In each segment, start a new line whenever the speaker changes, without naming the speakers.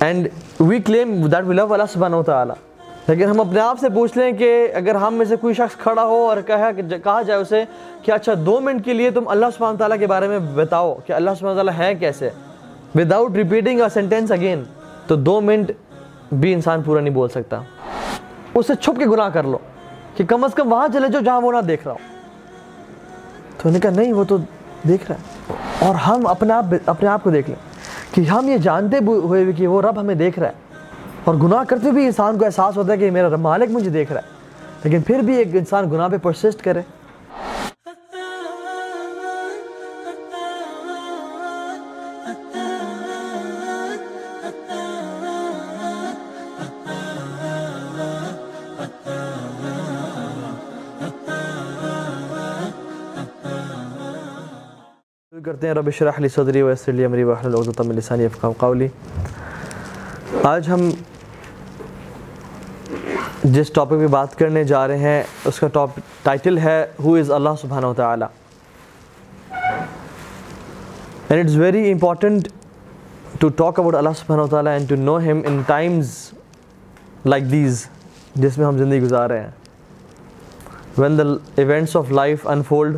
And we claim that we love Allah سبحانہ و تعالیٰ لیکن ہم اپنے آپ سے پوچھ لیں کہ اگر ہم میں سے کوئی شخص کھڑا ہو اور کہا کہا جائے اسے کہ اچھا دو منٹ کے لیے تم اللہ سبحانہ تعالیٰ کے بارے میں بتاؤ کہ اللہ سبحانہ تعالیٰ ہیں کیسے وداؤٹ ریپیٹنگ سینٹینس اگین تو دو منٹ بھی انسان پورا نہیں بول سکتا اسے چھپ کے گناہ کر لو کہ کم از کم وہاں چلے جاؤ جہاں وہ نہ دیکھ رہا ہو تو انہوں نے کہا، نہیں، وہ تو دیکھ رہا ہے۔ اور ہم اپنے آپ اپنے آپ کو دیکھ لیں۔ کہ ہم یہ جانتے ہوئے بھی کہ وہ رب ہمیں دیکھ رہا ہے اور گناہ کرتے بھی انسان کو احساس ہوتا ہے کہ میرا مالک مجھے دیکھ رہا ہے، لیکن پھر بھی ایک انسان گناہ پہ پرسسٹ کرے۔ کرتے ہیں۔ رب شرح لی صدری ویسر لی امری وحل العقدۃ من لسانی افقام قولی آج ہم جس ٹاپک پہ بات کرنے جا رہے ہیں، اس کا ٹاپ ٹائٹل ہے ہو از اللہ سبحانہ و تعالی and it's very important to talk about Allah سبحانہ و تعالیٰ اینڈ ٹو نو ہم ان ٹائمز لائک دیز جس میں ہم زندگی گزار رہے ہیں۔ When the events of life unfold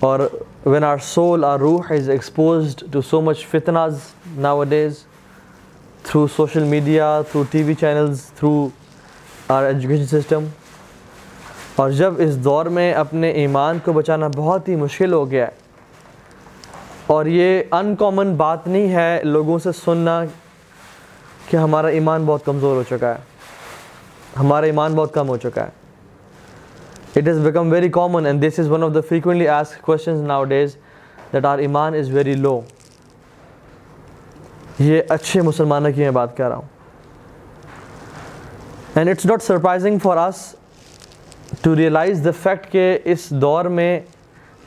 اور when our soul, our ruh is exposed to so much fitnas nowadays through social media, through TV channels, through our education system. اور جب اس دور میں اپنے ایمان کو بچانا بہت ہی مشکل ہو گیا ہے اور یہ ان کامن بات نہیں ہے لوگوں سے سننا کہ ہمارا ایمان بہت کمزور ہو چکا ہے ہمارا ایمان بہت کم ہو چکا ہے It has become very common and this is one of the frequently asked questions nowadays that our iman is very low. یہ اچھے مسلمانوں کی میں بات کر رہا ہوں and it's not surprising for us to realize the fact کہ اس دور میں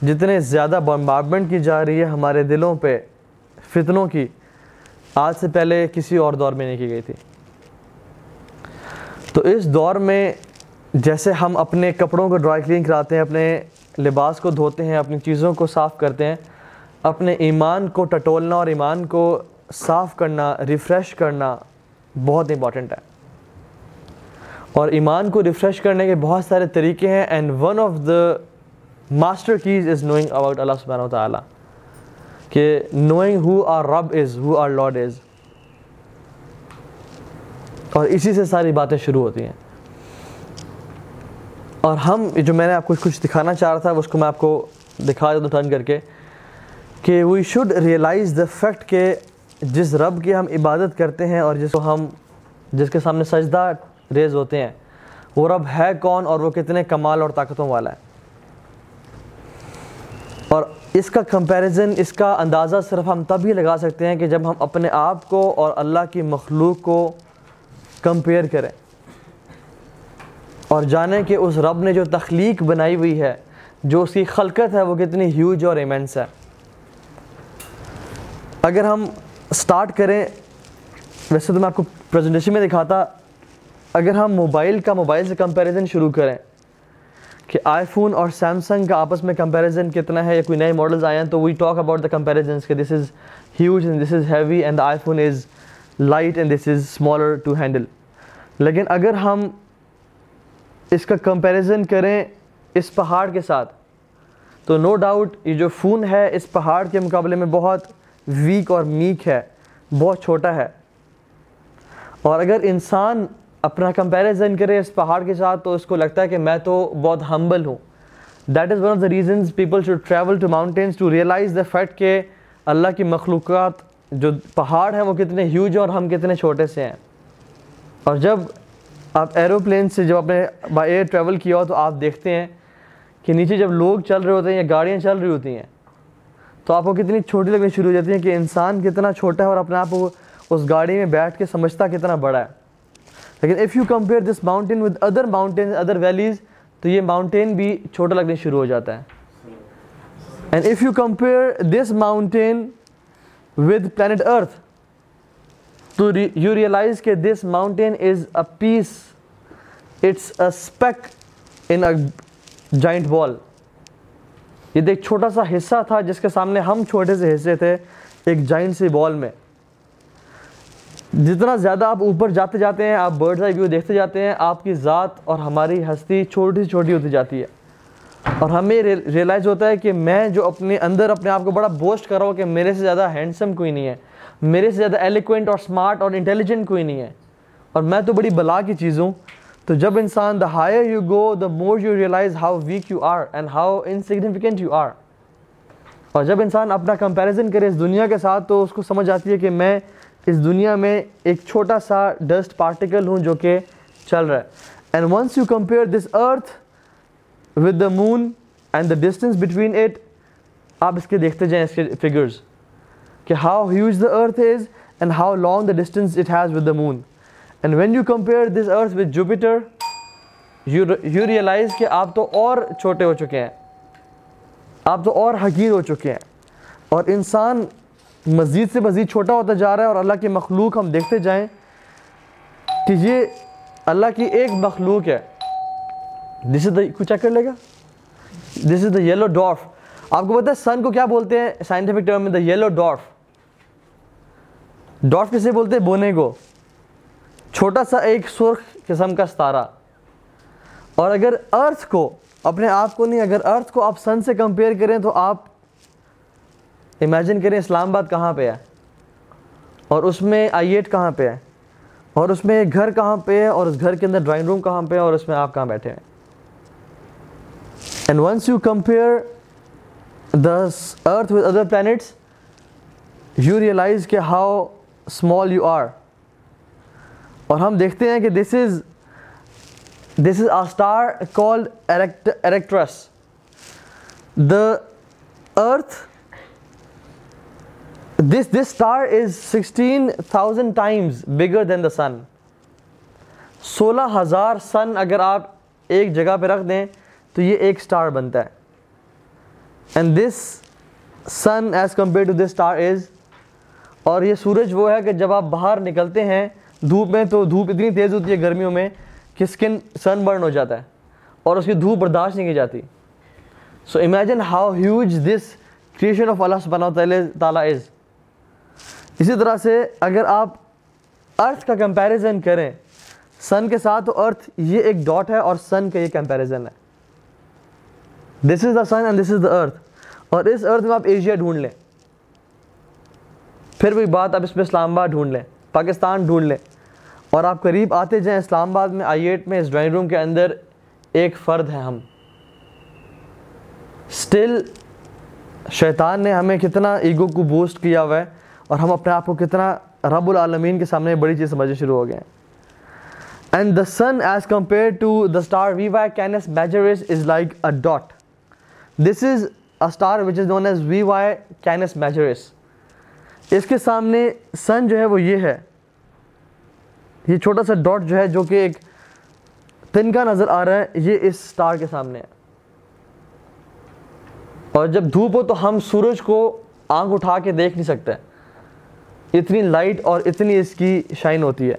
جتنے زیادہ بمبارمنٹ کی جا رہی ہے ہمارے دلوں پہ، فتنوں کی، آج سے پہلے کسی اور دور میں نہیں کی گئی تھی تو اس دور میں جیسے ہم اپنے کپڑوں کو ڈرائی کلین کراتے ہیں، اپنے لباس کو دھوتے ہیں، اپنی چیزوں کو صاف کرتے ہیں، اپنے ایمان کو ٹٹولنا اور ایمان کو صاف کرنا ریفریش کرنا بہت امپورٹنٹ ہے۔ اور ایمان کو ریفریش کرنے کے بہت سارے طریقے ہیں and one of the master keys is knowing about Allah سبحانہ و تعالیٰ کہ نوئنگ ہو آر رب از ہو آر لارڈ از اور اسی سے ساری باتیں شروع ہوتی ہیں۔ اور ہم جو میں نے آپ کو کچھ دکھانا چاہ رہا تھا، اس کو میں آپ کو دکھا دوں ٹرن کر کے کہ we should realize the fact کہ جس رب کی ہم عبادت کرتے ہیں اور جس کو ہم جس کے سامنے سجدہ ریز ہوتے ہیں، وہ رب ہے کون اور وہ کتنے کمال اور طاقتوں والا ہے؟ اور اس کا کمپیریزن اس کا اندازہ صرف ہم تب ہی لگا سکتے ہیں کہ جب ہم اپنے آپ کو اور اللہ کی مخلوق کو کمپیئر کریں۔ اور جانیں کہ اس رب نے جو تخلیق بنائی ہوئی ہے، جو اس کی خلقت ہے، وہ کتنی ہیوج اور ایمنس ہے۔ اگر ہم سٹارٹ کریں، ویسے تو میں آپ کو پریزنٹیشن میں دکھاتا، اگر ہم موبائل کا موبائل سے کمپیریزن شروع کریں کہ آئی فون اور سیمسنگ کا آپس میں کمپیریزن کتنا ہے یا کوئی نئے ماڈلز آئے ہیں، تو we talk about the comparisons کہ this is huge and this is heavy and the iPhone is light and this is smaller to handle لیکن اگر ہم اس کا کمپیریزن کریں اس پہاڑ کے ساتھ، تو نو ڈاؤٹ یہ جو فون ہے اس پہاڑ کے مقابلے میں بہت ویک اور میک ہے، بہت چھوٹا ہے۔ اور اگر انسان اپنا کمپیریزن کرے اس پہاڑ کے ساتھ، تو اس کو لگتا ہے کہ میں تو بہت ہمبل ہوں۔ That is one of the reasons people should travel to mountains to realize the fact کہ اللہ کی مخلوقات جو پہاڑ ہیں وہ کتنے ہیوج ہیں اور ہم کتنے چھوٹے سے ہیں۔ اور جب آپ ایروپلین سے جب اپنے بائی ایئر ٹریول کیا ہو تو آپ دیکھتے ہیں کہ نیچے جب لوگ چل رہے ہوتے ہیں یا گاڑیاں چل رہی ہوتی ہیں، تو آپ کو کتنی چھوٹی لگنی شروع ہو جاتی ہیں کہ انسان کتنا چھوٹا ہے اور اپنے آپ کو اس گاڑی میں بیٹھ کے سمجھتا کتنا بڑا ہے۔ لیکن if you compare this mountain with other mountain other valleys تو یہ ماؤنٹین بھی چھوٹا لگنے شروع ہو جاتا ہے۔ And if you compare this mountain with planet earth تو یو ریئلائز کہ this mountain is a piece it's a speck in a giant ball یہ ایک چھوٹا سا حصہ تھا جس کے سامنے ہم چھوٹے سے حصے تھے، ایک جائنٹ سی بال میں۔ جتنا زیادہ آپ اوپر جاتے جاتے ہیں، آپ برڈز آئی ویو دیکھتے جاتے ہیں، آپ کی ذات اور ہماری ہستی چھوٹی چھوٹی ہوتی جاتی ہے۔ اور ہمیں ریئلائز ہوتا ہے کہ میں جو اپنے اندر اپنے آپ کو بڑا بوسٹ کر رہا ہوں کہ میرے سے زیادہ ہینڈسم کوئی نہیں ہے۔ میرے سے زیادہ ایلیکوینٹ اور اسمارٹ اور انٹیلیجنٹ کوئی نہیں ہے۔ اور میں تو بڑی بلا کی چیز ہوں۔ تو جب انسان the higher you go the more you realize how weak you are and how insignificant you are اور جب انسان اپنا کمپیریزن کرے اس دنیا کے ساتھ، تو اس کو سمجھ آتی ہے کہ میں اس دنیا میں ایک چھوٹا سا ڈسٹ پارٹیکل ہوں جو کہ چل رہا ہے۔ And once you compare this earth with the moon and the distance between it آپ اس کے دیکھتے جائیں اس کے فگرز کہ how huge the earth is and how long the distance it has with the moon and when you compare this earth with Jupiter you realize کہ آپ تو اور چھوٹے ہو چکے ہیں. آپ تو اور حقیر ہو چکے ہیں. اور انسان مزید سے مزید چھوٹا ہوتا جا رہا ہے اور اللہ کی مخلوق ہم دیکھتے جائیں کہ یہ اللہ کی ایک مخلوق ہے. دس از دا کچھ چیک کر لے گا? دس از دا یلو ڈارف آپ کو پتا ہے سن کو کیا بولتے ہیں؟ سائنٹیفک ٹرم میں دا یلو ڈارف ڈارف کسے بولتے بونے کو چھوٹا سا ایک سرخ قسم کا ستارہ۔ اور اگر ارتھ کو، اپنے آپ کو نہیں، اگر ارتھ کو آپ سن سے کمپیئر کریں تو آپ امیجن کریں اسلام آباد کہاں پہ ہے؟ اور اس میں آئی ایٹ کہاں پہ ہے؟ اور اس میں گھر کہاں پہ ہے؟ اور اس گھر کے اندر ڈرائنگ روم کہاں پہ ہے؟ اور اس میں آپ کہاں بیٹھے ہیں؟ And once you compare the earth with other planets you realize کہ ہاؤ اسمال یو آر اور ہم دیکھتے ہیں کہ this is this is a star called Arcturus the earth this this star is sixteen thousand times bigger than the sun سولہ ہزار سن اگر آپ ایک جگہ پہ رکھ دیں تو یہ ایک اسٹار بنتا ہے. And this sun as compare to this star is اور یہ سورج وہ ہے کہ جب آپ باہر نکلتے ہیں دھوپ میں تو دھوپ اتنی تیز ہوتی ہے گرمیوں میں کہ اسکن سن برن ہو جاتا ہے اور اس کی دھوپ برداشت نہیں کی جاتی۔ So imagine how huge this creation of Allah سبحانہ تعالیٰ از اسی طرح سے اگر آپ ارتھ کا کمپیریزن کریں سن کے ساتھ تو ارتھ یہ ایک ڈاٹ ہے اور سن کا یہ کمپیریزن ہے۔ This is the sun and this از دا ارتھ اور اس ارتھ میں آپ ایشیا ڈھونڈ لیں۔ پھر وہی بات آپ اس میں اسلام آباد ڈھونڈ لیں، پاکستان ڈھونڈ لیں۔ اور آپ قریب آتے جائیں اسلام آباد میں، آئی ایٹ میں، اس ڈرائنگ روم کے اندر ایک فرد ہے ہم۔ اسٹل شیطان نے ہمیں کتنا ایگو کو بوسٹ کیا ہوا ہے اور ہم اپنے آپ کو کتنا رب العالمین کے سامنے بڑی چیز سمجھنے شروع ہو گئے ہیں۔ And the sun as compare to the star V Y Canis Majoris is like a dot this is a star which is known as V Y Canis Majoris اس کے سامنے سن جو ہے وہ یہ ہے۔ یہ چھوٹا سا ڈاٹ جو ہے جو کہ ایک تنکا نظر آ رہا ہے، یہ اس اسٹار کے سامنے ہے۔ اور جب دھوپ ہو تو ہم سورج کو آنکھ اٹھا کے دیکھ نہیں سکتے۔ اتنی لائٹ اور اتنی اس کی شائن ہوتی ہے۔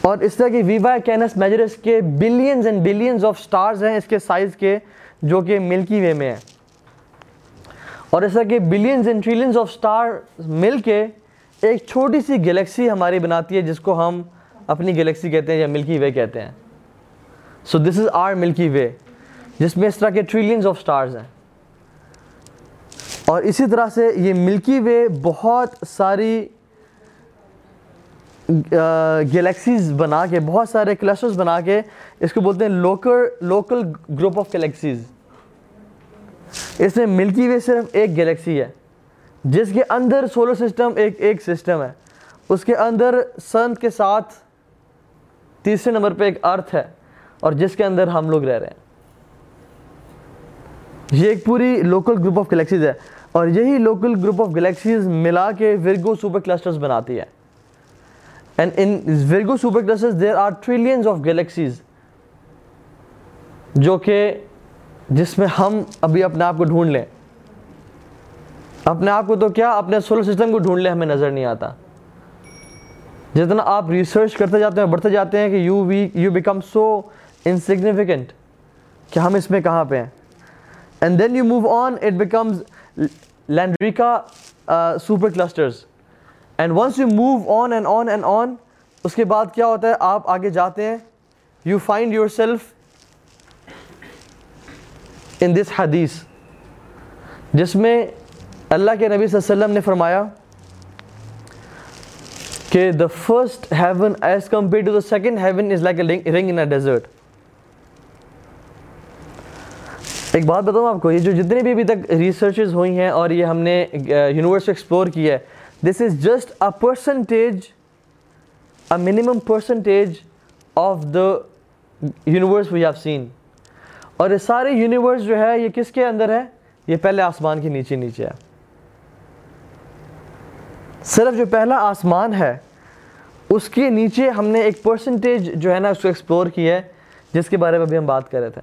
اور اس طرح کی ویوا کینس میجرس کے billions and billions of stars ہیں اس کے سائز کے جو کہ ملکی وے میں ہیں۔ اور اس طرح billions and trillions of star مل کے ایک چھوٹی سی گلیکسی ہماری بناتی ہے جس کو ہم اپنی گلیکسی کہتے ہیں یا ملکی وے کہتے ہیں۔ سو دس از آر ملکی وے جس میں اس طرح کے ٹریلینز آف سٹارز ہیں۔ اور اسی طرح سے یہ ملکی وے بہت ساری گلیکسیز بنا کے، بہت سارے کلسٹرز بنا کے اس کو بولتے ہیں local local group of galaxies اس میں ملکی وے صرف ایک گلیکسی ہے، جس کے اندر سولر سسٹم ایک ایک سسٹم ہے۔ اس کے اندر سن کے ساتھ تیسرے نمبر پہ ایک ارتھ ہے اور جس کے اندر ہم لوگ رہ رہے ہیں۔ یہ ایک پوری لوکل گروپ آف گلیکسیز ہے اور یہی لوکل گروپ آف گلیکسیز ملا کے ورگو سپر کلسٹرز بناتی ہے۔ And in Virgo super clusters there are trillions of galaxies جو کہ جس میں ہم ابھی اپنے آپ کو ڈھونڈ لیں۔ اپنے آپ کو تو کیا اپنے سولر سسٹم کو ڈھونڈ لیں، ہمیں نظر نہیں آتا۔ جتنا آپ ریسرچ کرتے جاتے ہیں، بڑھتے جاتے ہیں کہ you we you become so insignificant کہ ہم اس میں کہاں پہ ہیں۔ And then you move on it becomes Laniakea super clusters and once you move on and on and on اس کے بعد کیا ہوتا ہے؟ آپ آگے جاتے ہیں۔ You find yourself in this حدیث جس میں اللہ کے نبی صلی اللہ علیہ وسلم نے فرمایا کہ the first heaven as compare to the second heaven is like a ring in a desert ایک بات بتاؤں آپ کو، یہ جو جتنے بھی ابھی تک ریسرچز ہوئی ہیں اور یہ ہم نے یونیورس ایکسپلور کیا ہے this is just a percentage a minimum percentage of the universe we have seen اور یہ سارے یونیورس جو ہے، یہ کس کے اندر ہے؟ یہ پہلے آسمان کے نیچے نیچے ہے۔ صرف جو پہلا آسمان ہے، اس کے نیچے ہم نے ایک پرسنٹیج جو ہے نا، اس کو ایکسپلور کی ہے، جس کے بارے میں ابھی ہم بات کر رہے تھے۔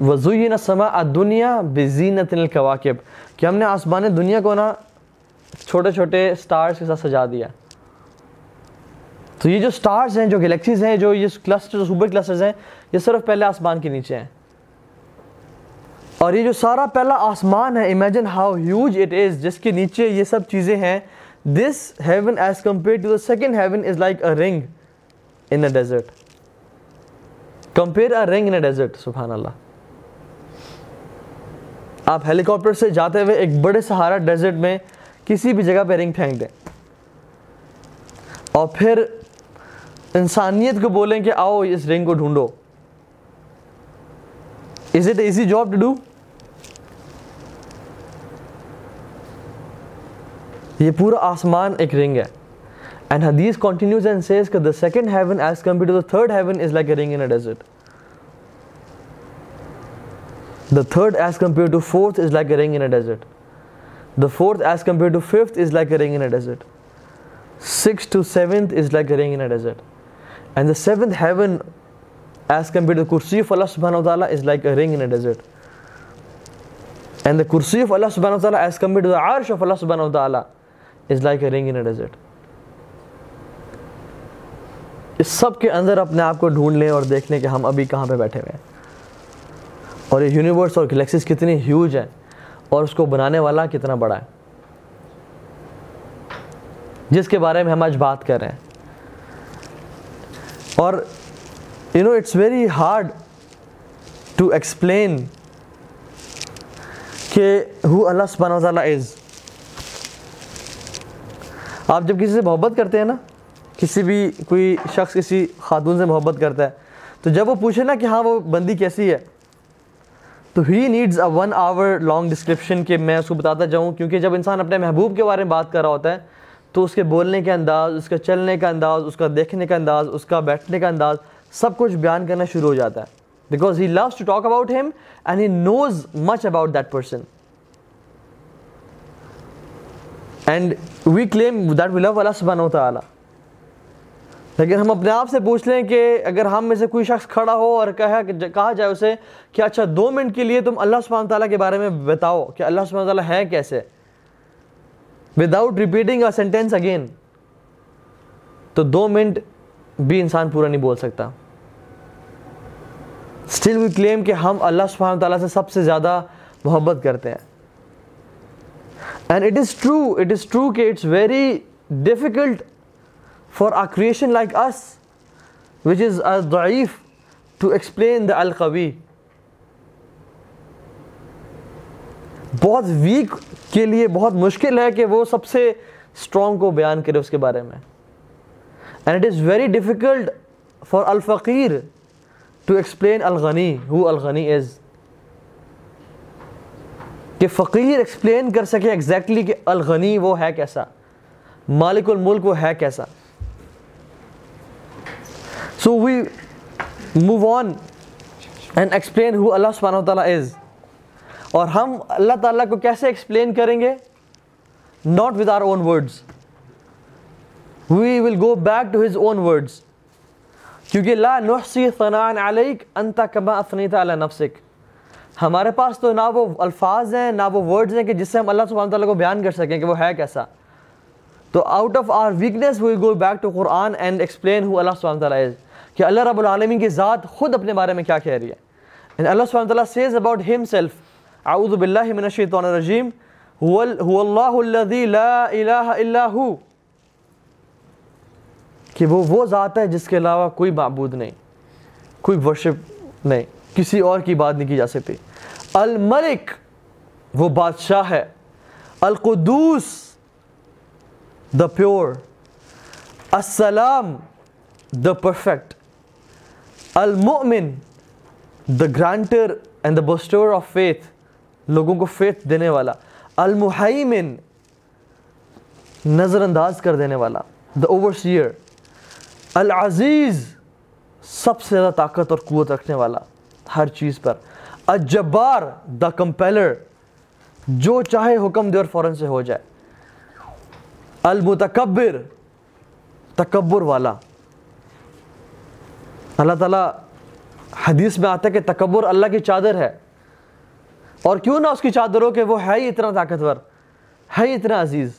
وضوئی سما دنیا بزینت الکواکب کہ ہم نے آسمان دنیا کو نا، چھوٹے چھوٹے سٹارز کے ساتھ سجا دیا۔ تو یہ جو سٹارز ہیں، جو گلیکسیز ہیں، جو یہ کلسٹر سپر کلسٹرز ہیں، یہ صرف پہلے آسمان کے نیچے ہیں۔ اور یہ جو سارا پہلا آسمان ہے imagine how huge it is جس کے نیچے یہ سب چیزیں ہیں۔ This heaven as compare to the second heaven is like a ring in a desert compare a ring in a desert سبحان اللہ آپ ہیلی کاپٹر سے جاتے ہوئے ایک بڑے سہارا ڈیزرٹ میں کسی بھی جگہ پہ رنگ پھینک دیں۔ اور پھر انسانیت کو بولیں کہ آؤ اس رنگ کو ڈھونڈو۔ Is it easy job to do یہ پورا آسمان ایک رنگ ہے۔ اینڈ حدیث کنٹینیوز اینڈ سیز کہ the second heaven as compare to the third heaven is like a ring in a desert the third as compare to fourth is like a ring in a desert the fourth as compare to fifth is like a ring in a desert six to seventh is like a ring in a desert and the seventh heaven as compare to کرسی of اللہ سبحانہ و تعالیٰ از like a ring in a desert and دا کرسی of اللہ سبحانہ و تعالیٰ as compare to دا عرش of اللہ سبحانہ و تعالیٰ از like a ring in a desert اس سب کے اندر اپنے آپ کو ڈھونڈ لیں اور دیکھ لیں کہ ہم ابھی کہاں پہ بیٹھے ہوئے ہیں۔ اور یہ یونیورس اور گلیکسیز کتنی ہیوج ہیں اور اس کو بنانے والا کتنا بڑا ہے۔ جس کے بارے میں ہم آج بات کر رہے ہیں۔ اور you know it's very hard to explain کہ ہو اللہ سبحانہ و تعالیٰ از آپ جب کسی سے محبت کرتے ہیں نا، کسی بھی کوئی شخص کسی خاتون سے محبت کرتا ہے، تو جب وہ پوچھے نا کہ ہاں وہ بندی کیسی ہے، تو he needs a one hour long description کہ میں اس کو بتاتا جاؤں، کیونکہ جب انسان اپنے محبوب کے بارے میں بات کر رہا ہوتا ہے تو اس کے بولنے کا انداز، اس کا چلنے کا انداز، اس کا دیکھنے کا انداز، اس کا بیٹھنے کا انداز، سب کچھ بیان کرنا شروع ہو جاتا ہے۔ Because he loves to talk about him and he knows much about that person and we claim that we love Allah سبحانہ و تعالیٰ لیکن ہم اپنے آپ سے پوچھ لیں کہ اگر ہم میں سے کوئی شخص کھڑا ہو اور کہا کہا جائے اسے کہ اچھا دو منٹ کے لیے تم اللہ سبحانہ تعالیٰ کے بارے میں بتاؤ کہ اللہ سبحانہ تعالیٰ ہے کیسے؟ Without repeating a sentence again تو دو منٹ بھی انسان پورا نہیں بول سکتا۔ اسٹل وی کلیم کہ ہم اللہ سبحانہ تعالیٰ سے سب سے زیادہ محبت کرتے ہیں۔ And it is true it is true کہ it's very difficult for a creation like us which is a ضعیف ٹو ایکسپلین دا القوی بہت ویک کے لیے بہت مشکل ہے کہ وہ سب سے اسٹرانگ کو بیان کرے اس کے بارے میں. And it is very difficult for الفقیر to explain الغنی ہو الغنی از کہ فقیر ایکسپلین کر سکے ایگزیکٹلی کہ الغنی وہ ہے کیسا، مالک الملک وہ ہے کیسا. So we move on and explain ہو اللہ سبحانہ تعالیٰ از اور ہم اللہ تعالیٰ کو کیسے ایکسپلین کریں گے؟ Not with our own words we will go back to his own words کیونکہ لا نحسی ثنان علیک انت کما اثنیت علی نفسک. ہمارے پاس تو نہ وہ الفاظ ہیں، نہ وہ ورڈز ہیں کہ جس سے ہم اللہ سبحانہ تعالیٰ کو بیان کر سکیں کہ وہ ہے کیسا. تو out of our weakness we go back to Quran and explain ہو اللہ سبحانہ تعالیٰ از کہ اللہ رب العالمین کی ذات خود اپنے بارے میں کیا کہہ رہی ہے؟ اللہ سبحانہ تعالیٰ سیز اباؤٹ ہم سیلف اعوذ باللہ من الشیطان الرجیم، هو اللہ الذی لا الہ الا ہو. کہ وہ وہ ذات ہے جس کے علاوہ کوئی معبود نہیں، کوئی ورشپ نہیں، کسی اور کی بات نہیں کی جا سکتی. الملک، وہ بادشاہ ہے. القدوس دا پیور السلام دا پرفیکٹ المؤمن the granter and the bestower of faith لوگوں کو فیتھ دینے والا، المحیمن نظر انداز کر دینے والا دا اوور سیئر العزیز سب سے زیادہ طاقت اور قوت رکھنے والا ہر چیز پر، الجبار دا کمپیلر جو چاہے حکم دے اور فوراً سے ہو جائے، المتکبر، تکبر والا۔ اللہ تعالیٰ حدیث میں آتا ہے کہ تکبر اللہ کی چادر ہے۔ اور کیوں نہ اس کی چادر ہو کہ وہ ہے ہی اتنا طاقتور، ہے ہی اتنا عزیز۔